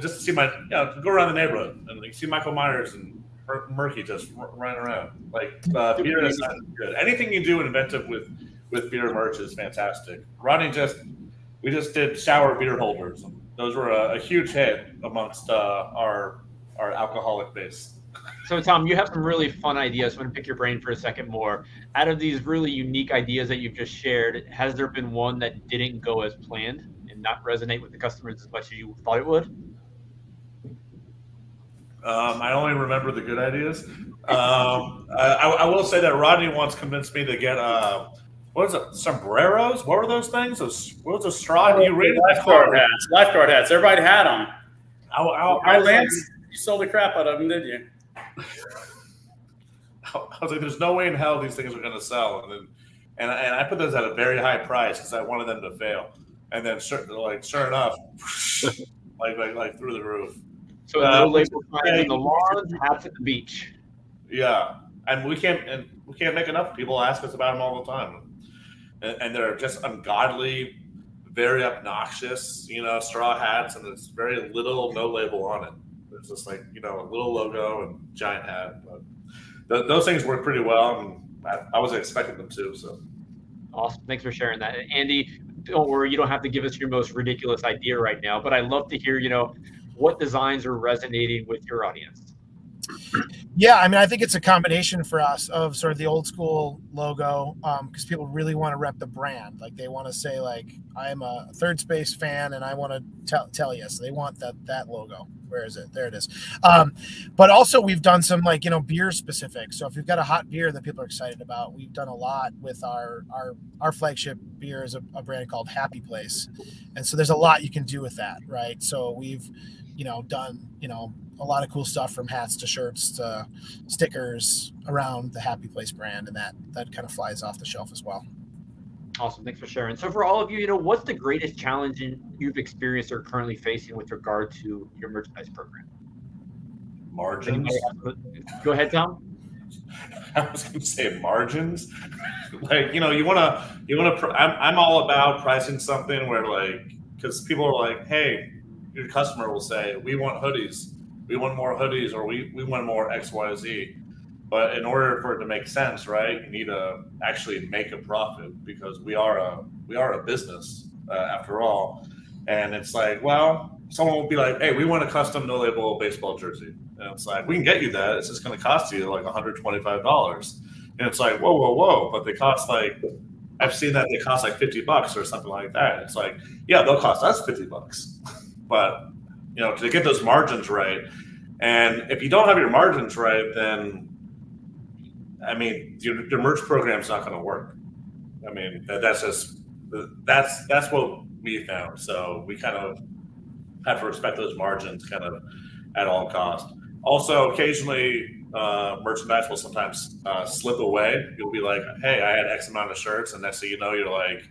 just to see my you know, go around the neighborhood and you see Michael Myers and Murky just running around. Like uh, beer is good. Anything you do inventive with with beer merch is fantastic. Rodney just we just did shower beer holders. Those were a, a huge hit amongst uh, our our alcoholic base. So Tom, you have some really fun ideas. So I'm gonna pick your brain for a second more. Out of these really unique ideas that you've just shared, has there been one that didn't go as planned and not resonate with the customers as much as you thought it would? Um, I only remember the good ideas. Um, I, I, will say that Rodney once convinced me to get uh, what is it? Sombreros? What were those things? Those what was a straw? You read lifeguard hats. Lifeguard hats. Everybody had them. I, I, I Lance, you sold the crap out of them, didn't you? I was like, "There's no way in hell these things are going to sell," and then, and and I put those at a very high price because I wanted them to fail, and then sure, like sure enough, like like like through the roof. So uh, no label the lawns, hats at the beach. Yeah, and we can't and we can't make enough. People ask us about them all the time, and, and they're just ungodly, very obnoxious. You know, straw hats, and there's very little no label on it. It's just like you know a little logo and giant hat. But th- those things work pretty well, and I, I wasn't expecting them to. So awesome! Thanks for sharing that, Andy. Don't worry, you don't have to give us your most ridiculous idea right now, but I love to hear you know what designs are resonating with your audience. Yeah, I mean, I think it's a combination for us of sort of the old school logo because um, people really want to rep the brand. Like they want to say, like, I am a third space fan and I want to tell tell you. So they want that that logo. Where is it? There it is. Um, but also we've done some like you know beer specific. So if you've got a hot beer that people are excited about, we've done a lot with our our our flagship beer is a, a brand called Happy Place, and so there's a lot you can do with that, right? So we've you know done you know a lot of cool stuff from hats to shirts to stickers around the Happy Place brand, and that that kind of flies off the shelf as well. Awesome, thanks for sharing. So, for all of you, you know, what's the greatest challenge you've experienced or currently facing with regard to your merchandise program? Margins. Go ahead, Tom. I was going to say margins. like you know, you want to you want to. I'm I'm all about pricing something where like because people are like, hey, your customer will say, we want hoodies we want more hoodies or we, we want more XYZ. But in order for it to make sense, right, you need to actually make a profit because we are a we are a business uh, after all. And it's like, well, someone will be like, "Hey, we want a custom no label baseball jersey," and it's like, "We can get you that. It's just going to cost you like 125 dollars." And it's like, "Whoa, whoa, whoa!" But they cost like I've seen that they cost like 50 bucks or something like that. It's like, yeah, they'll cost us 50 bucks, but you know, to get those margins right. And if you don't have your margins right, then I mean, your, your merch is not going to work. I mean, that, that's just that's that's what we found. So we kind of have to respect those margins, kind of at all cost. Also, occasionally, uh, merchandise will sometimes uh, slip away. You'll be like, "Hey, I had X amount of shirts," and next thing you know, you're like,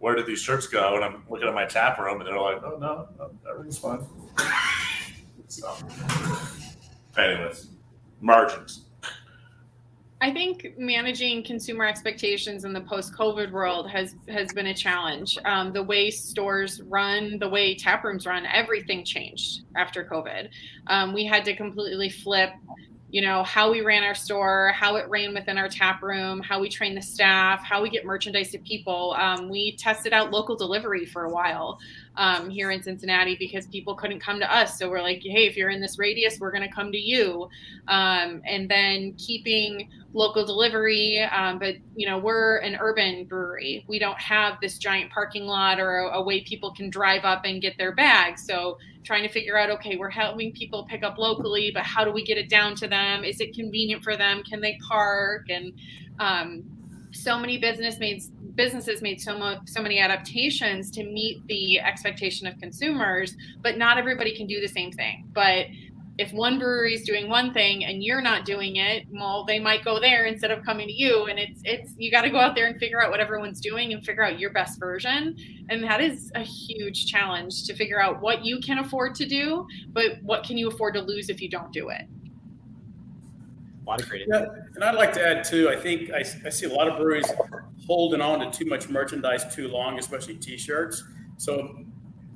"Where did these shirts go?" And I'm looking at my tap room, and they're like, "Oh no, no everything's fine." So, anyways, margins. I think managing consumer expectations in the post-COVID world has has been a challenge. Um, the way stores run, the way tap rooms run, everything changed after COVID. Um, we had to completely flip you know how we ran our store how it ran within our tap room how we train the staff how we get merchandise to people. Um, we tested out local delivery for a while um, here in cincinnati because people couldn't come to us. So we're like hey if you're in this radius we're going to come to you. Um, and then keeping local delivery um, but you know we're an urban brewery. We don't have this giant parking lot or a, a way people can drive up and get their bags. So trying to figure out okay we're helping people pick up locally but how do we get it down to them? Is it convenient for them? Can they park? And um, so many business made businesses made so so many adaptations to meet the expectation of consumers but not everybody can do the same thing but if one brewery is doing one thing and you're not doing it, well, they might go there instead of coming to you. And it's it's you got to go out there and figure out what everyone's doing and figure out your best version. And that is a huge challenge to figure out what you can afford to do, but what can you afford to lose if you don't do it. A lot of great. Yeah, and I'd like to add too. I think I, I see a lot of breweries holding on to too much merchandise too long, especially T-shirts. So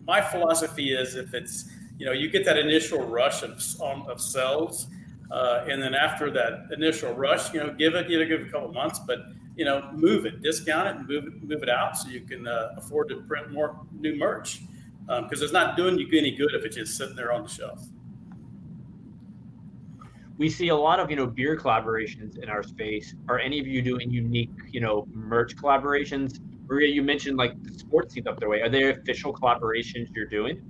my philosophy is if it's you know, you get that initial rush of, um, of sales. Uh, and then after that initial rush, you know, give it, you know, give it a couple months, but you know, move it, discount it, and move it, move it out so you can uh, afford to print more new merch. Because um, it's not doing you any good if it's just sitting there on the shelf. We see a lot of you know beer collaborations in our space. Are any of you doing unique you know merch collaborations? Maria, you mentioned like the sports teams up their way. Are there official collaborations you're doing?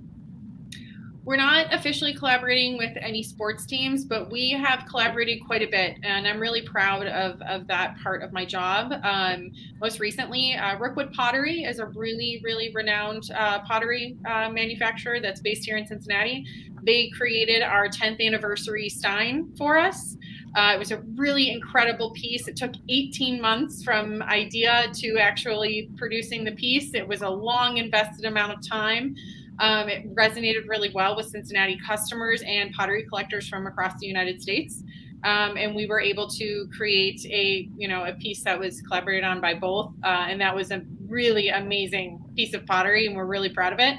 We're not officially collaborating with any sports teams, but we have collaborated quite a bit, and I'm really proud of, of that part of my job. Um, most recently, uh, Rookwood Pottery is a really, really renowned uh, pottery uh, manufacturer that's based here in Cincinnati. They created our 10th anniversary stein for us. Uh, it was a really incredible piece. It took 18 months from idea to actually producing the piece. It was a long invested amount of time. Um, it resonated really well with Cincinnati customers and pottery collectors from across the United States. Um, and we were able to create a you know a piece that was collaborated on by both, uh, and that was a really amazing piece of pottery, and we're really proud of it.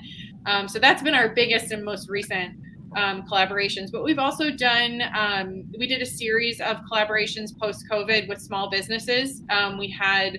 Um, so that's been our biggest and most recent um, collaborations. But we've also done, um, we did a series of collaborations post COVID with small businesses. Um, we had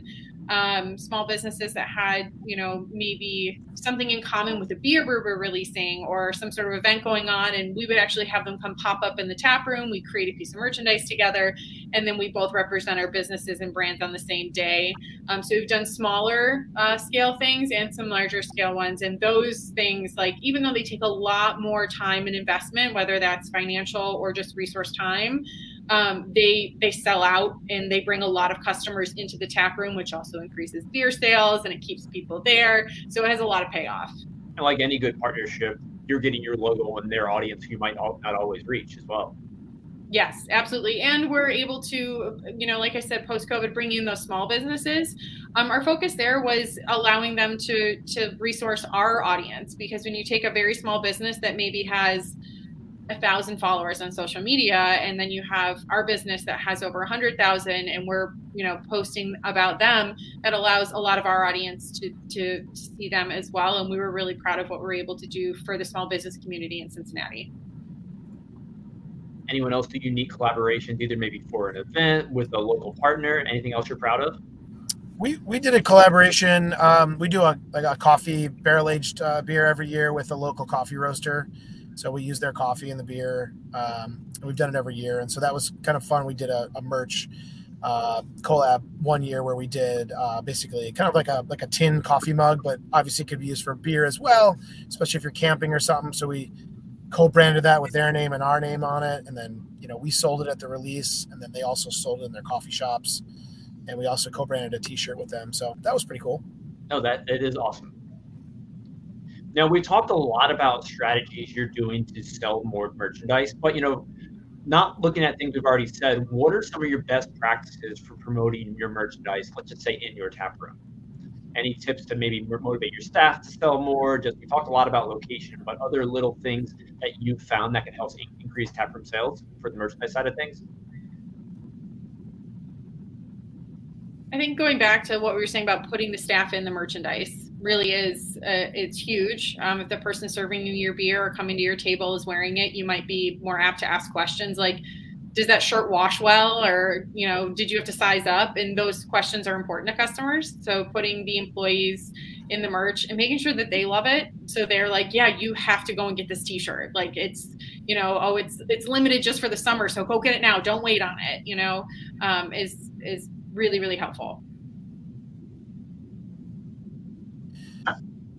um, small businesses that had, you know, maybe something in common with a beer we were releasing or some sort of event going on. And we would actually have them come pop up in the tap room. We create a piece of merchandise together. And then we both represent our businesses and brands on the same day. Um, so we've done smaller uh, scale things and some larger scale ones. And those things, like, even though they take a lot more time and investment, whether that's financial or just resource time, um, they they sell out and they bring a lot of customers into the tap room, which also increases beer sales and it keeps people there. So it has a lot of payoff. And like any good partnership, you're getting your logo in their audience who you might not always reach as well. Yes, absolutely. And we're able to, you know, like I said, post COVID, bring in those small businesses. Um, our focus there was allowing them to to resource our audience because when you take a very small business that maybe has a thousand followers on social media and then you have our business that has over a hundred thousand and we're you know posting about them that allows a lot of our audience to to see them as well and we were really proud of what we are able to do for the small business community in cincinnati anyone else do unique collaborations either maybe for an event with a local partner anything else you're proud of we, we did a collaboration. Um, we do a like a coffee barrel aged uh, beer every year with a local coffee roaster. So we use their coffee and the beer. Um, we've done it every year, and so that was kind of fun. We did a, a merch uh, collab one year where we did uh, basically kind of like a like a tin coffee mug, but obviously could be used for beer as well, especially if you're camping or something. So we co-branded that with their name and our name on it, and then you know we sold it at the release, and then they also sold it in their coffee shops, and we also co-branded a T-shirt with them. So that was pretty cool. No, that it is awesome. Now we talked a lot about strategies you're doing to sell more merchandise, but you know, not looking at things we've already said, what are some of your best practices for promoting your merchandise, let's just say in your tap room? Any tips to maybe motivate your staff to sell more? Just we talked a lot about location, but other little things that you've found that can help increase tap room sales for the merchandise side of things? I think going back to what we were saying about putting the staff in the merchandise, really is uh, it's huge. Um, if the person serving you your beer or coming to your table is wearing it, you might be more apt to ask questions like, "Does that shirt wash well?" or you know, "Did you have to size up?" And those questions are important to customers. So putting the employees in the merch and making sure that they love it, so they're like, "Yeah, you have to go and get this T-shirt." Like it's you know, oh, it's it's limited just for the summer, so go get it now. Don't wait on it. You know, um, is is really really helpful.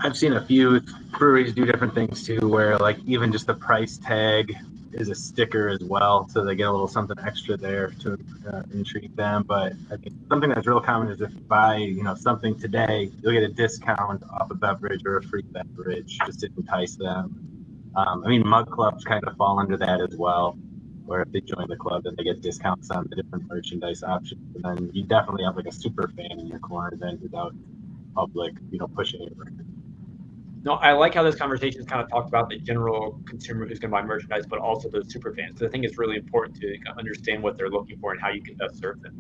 I've seen a few breweries do different things too, where like even just the price tag is a sticker as well, so they get a little something extra there to uh, intrigue them. But I think something that's real common is if you buy you know something today, you'll get a discount off a beverage or a free beverage just to entice them. Um, I mean, mug clubs kind of fall under that as well, where if they join the club, then they get discounts on the different merchandise options. And then you definitely have like a super fan in your corner then without public, you know, pushing it no, I like how this conversation is kind of talked about the general consumer who's going to buy merchandise, but also those super fans. So I think it's really important to understand what they're looking for and how you can best serve them.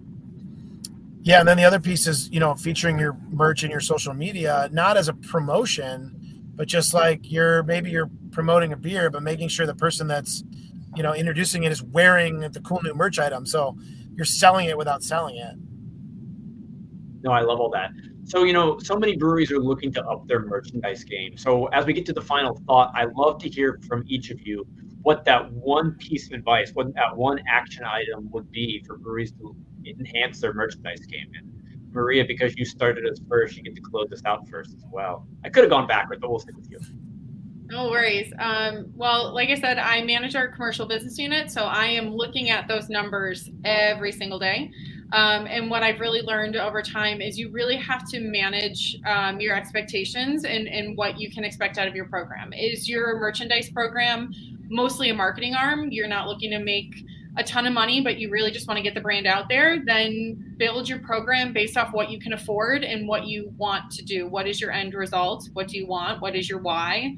Yeah, and then the other piece is you know featuring your merch in your social media, not as a promotion, but just like you're maybe you're promoting a beer, but making sure the person that's you know introducing it is wearing the cool new merch item. So you're selling it without selling it. No, I love all that. So, you know, so many breweries are looking to up their merchandise game. So, as we get to the final thought, I'd love to hear from each of you what that one piece of advice, what that one action item would be for breweries to enhance their merchandise game. And Maria, because you started us first, you get to close us out first as well. I could have gone backwards, but we'll stick with you. No worries. Um, well, like I said, I manage our commercial business unit, so I am looking at those numbers every single day. Um, and what I've really learned over time is you really have to manage um, your expectations and, and what you can expect out of your program. Is your merchandise program mostly a marketing arm? You're not looking to make a ton of money, but you really just want to get the brand out there, then build your program based off what you can afford and what you want to do. What is your end result? What do you want? What is your why?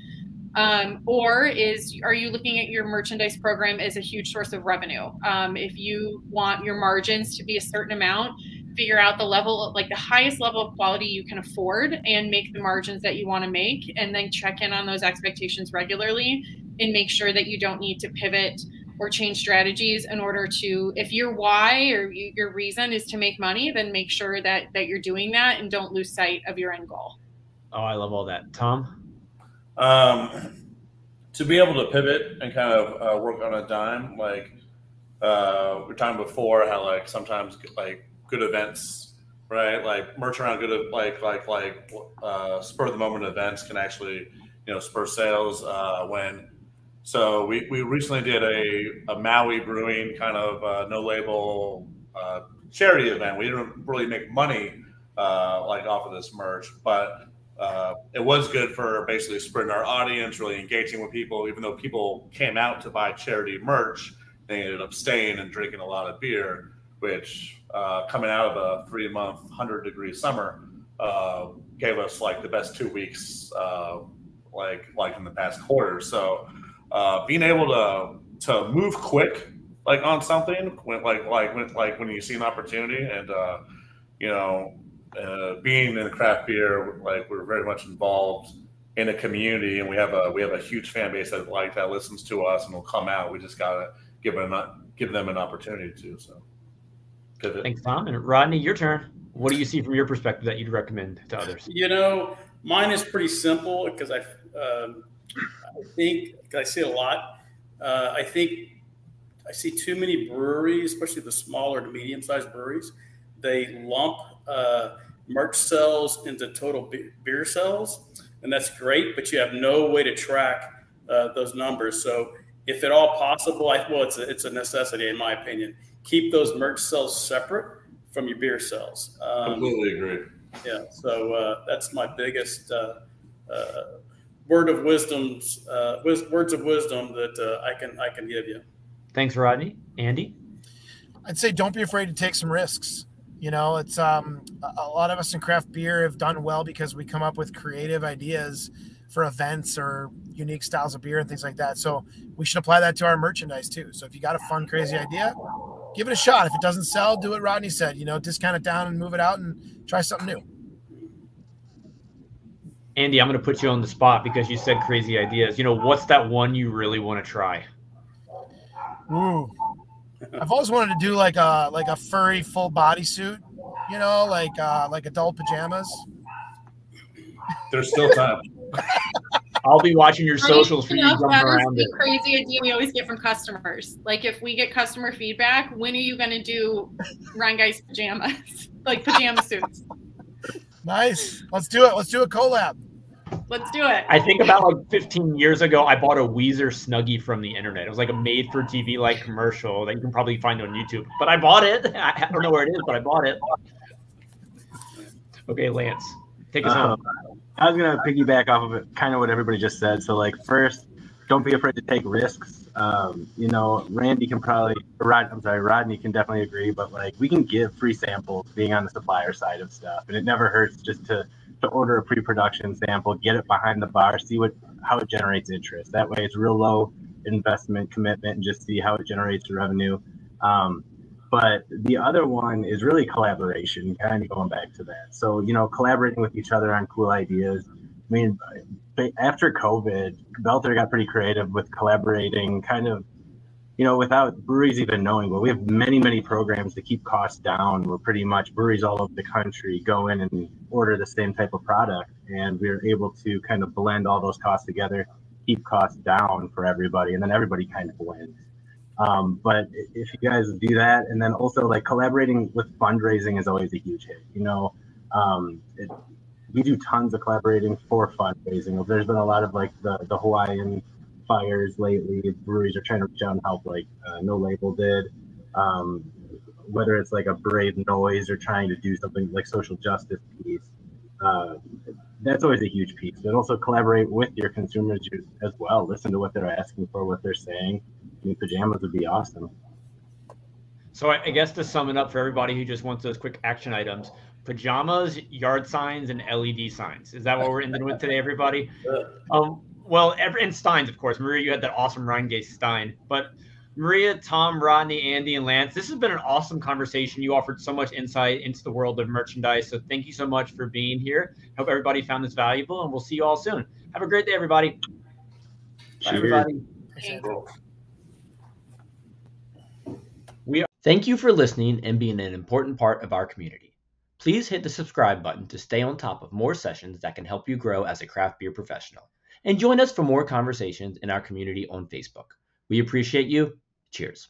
Um, or is are you looking at your merchandise program as a huge source of revenue? Um, if you want your margins to be a certain amount, figure out the level like the highest level of quality you can afford and make the margins that you want to make, and then check in on those expectations regularly and make sure that you don't need to pivot or change strategies in order to if your why or your reason is to make money then make sure that that you're doing that and don't lose sight of your end goal. Oh i love all that. Tom um, to be able to pivot and kind of uh, work on a dime, like uh, we are talking before, how like sometimes like good events, right? Like merch around good, like like like uh, spur of the moment events can actually, you know, spur sales. Uh, when so we, we recently did a, a Maui Brewing kind of uh, no label uh, charity event. We didn't really make money uh, like off of this merch, but uh, it was good for basically spreading our audience, really engaging with people. Even though people came out to buy charity merch, they ended up staying and drinking a lot of beer, which uh, coming out of a three month, 100 degree summer uh, gave us like the best two weeks, uh, like like in the past quarter. So uh, being able to to move quick like on something when like like when like when you see an opportunity and uh, you know uh, being in craft beer, like we're very much involved in a community, and we have a we have a huge fan base that like that listens to us and will come out. We just gotta give them give them an opportunity to. So, thanks, Tom and Rodney. Your turn. What do you see from your perspective that you'd recommend to others? You know, mine is pretty simple because I um, I think I see a lot. Uh, I think I see too many breweries, especially the smaller to medium sized breweries. They lump uh, merch sales into total beer sales, and that's great. But you have no way to track uh, those numbers. So, if at all possible, I, well, it's a, it's a necessity in my opinion. Keep those merch sales separate from your beer sales. Um, Completely agree. Yeah. So uh, that's my biggest uh, uh, word of wisdoms, uh, words of wisdom that I can I can give you. Thanks, Rodney. Andy. I'd say don't be afraid to take some risks. You know, it's um, a lot of us in craft beer have done well because we come up with creative ideas for events or unique styles of beer and things like that. So we should apply that to our merchandise too. So if you got a fun, crazy idea, give it a shot. If it doesn't sell, do what Rodney said. You know, discount it down and move it out and try something new. Andy, I'm going to put you on the spot because you said crazy ideas. You know, what's that one you really want to try? Ooh, I've always wanted to do like a like a furry full bodysuit, you know, like uh, like adult pajamas. There's still time. I'll be watching your socials for you jumping around it. Crazy idea we always get from customers. Like if we get customer feedback, when are you going to do Rhinegeist pajamas, like pajama suits? Nice. Let's do it. Let's do a collab. Let's do it. I think about like 15 years ago, I bought a Weezer Snuggie from the internet. It was like a made for TV like commercial that you can probably find on YouTube. But I bought it. I don't know where it is, but I bought it. Okay, Lance, take us um, home. I was gonna piggyback off of it, kind of what everybody just said. So, like, first, don't be afraid to take risks. Um, you know, Randy can probably, Rod, I'm sorry, Rodney can definitely agree, but like, we can give free samples being on the supplier side of stuff, and it never hurts just to to order a pre-production sample, get it behind the bar, see what how it generates interest. That way, it's real low investment commitment, and just see how it generates revenue. Um, but the other one is really collaboration, kind of going back to that. So you know, collaborating with each other on cool ideas. I mean, after COVID, Boelter got pretty creative with collaborating, kind of you know, without breweries even knowing, but we have many, many programs to keep costs down. We're pretty much breweries all over the country go in and order the same type of product, and we're able to kind of blend all those costs together, keep costs down for everybody, and then everybody kind of wins. Um, but if you guys do that, and then also like collaborating with fundraising is always a huge hit. You know, um, it, we do tons of collaborating for fundraising. There's been a lot of like the the Hawaiian fires lately. Breweries are trying to reach out and help, like uh, No Label did. Um, whether it's like a brave noise or trying to do something like social justice piece, uh, that's always a huge piece. But also collaborate with your consumers as well. Listen to what they're asking for, what they're saying. I mean, pajamas would be awesome. So I guess to sum it up for everybody who just wants those quick action items, pajamas, yard signs, and LED signs. Is that what we're ending with today, everybody? Um, well, every, and Steins, of course. Maria, you had that awesome Rhinegeist Stein. But Maria, Tom, Rodney, Andy, and Lance, this has been an awesome conversation. You offered so much insight into the world of merchandise. So thank you so much for being here. Hope everybody found this valuable, and we'll see you all soon. Have a great day, everybody. Bye, everybody. We are- Thank you for listening and being an important part of our community. Please hit the subscribe button to stay on top of more sessions that can help you grow as a craft beer professional. And join us for more conversations in our community on Facebook. We appreciate you. Cheers.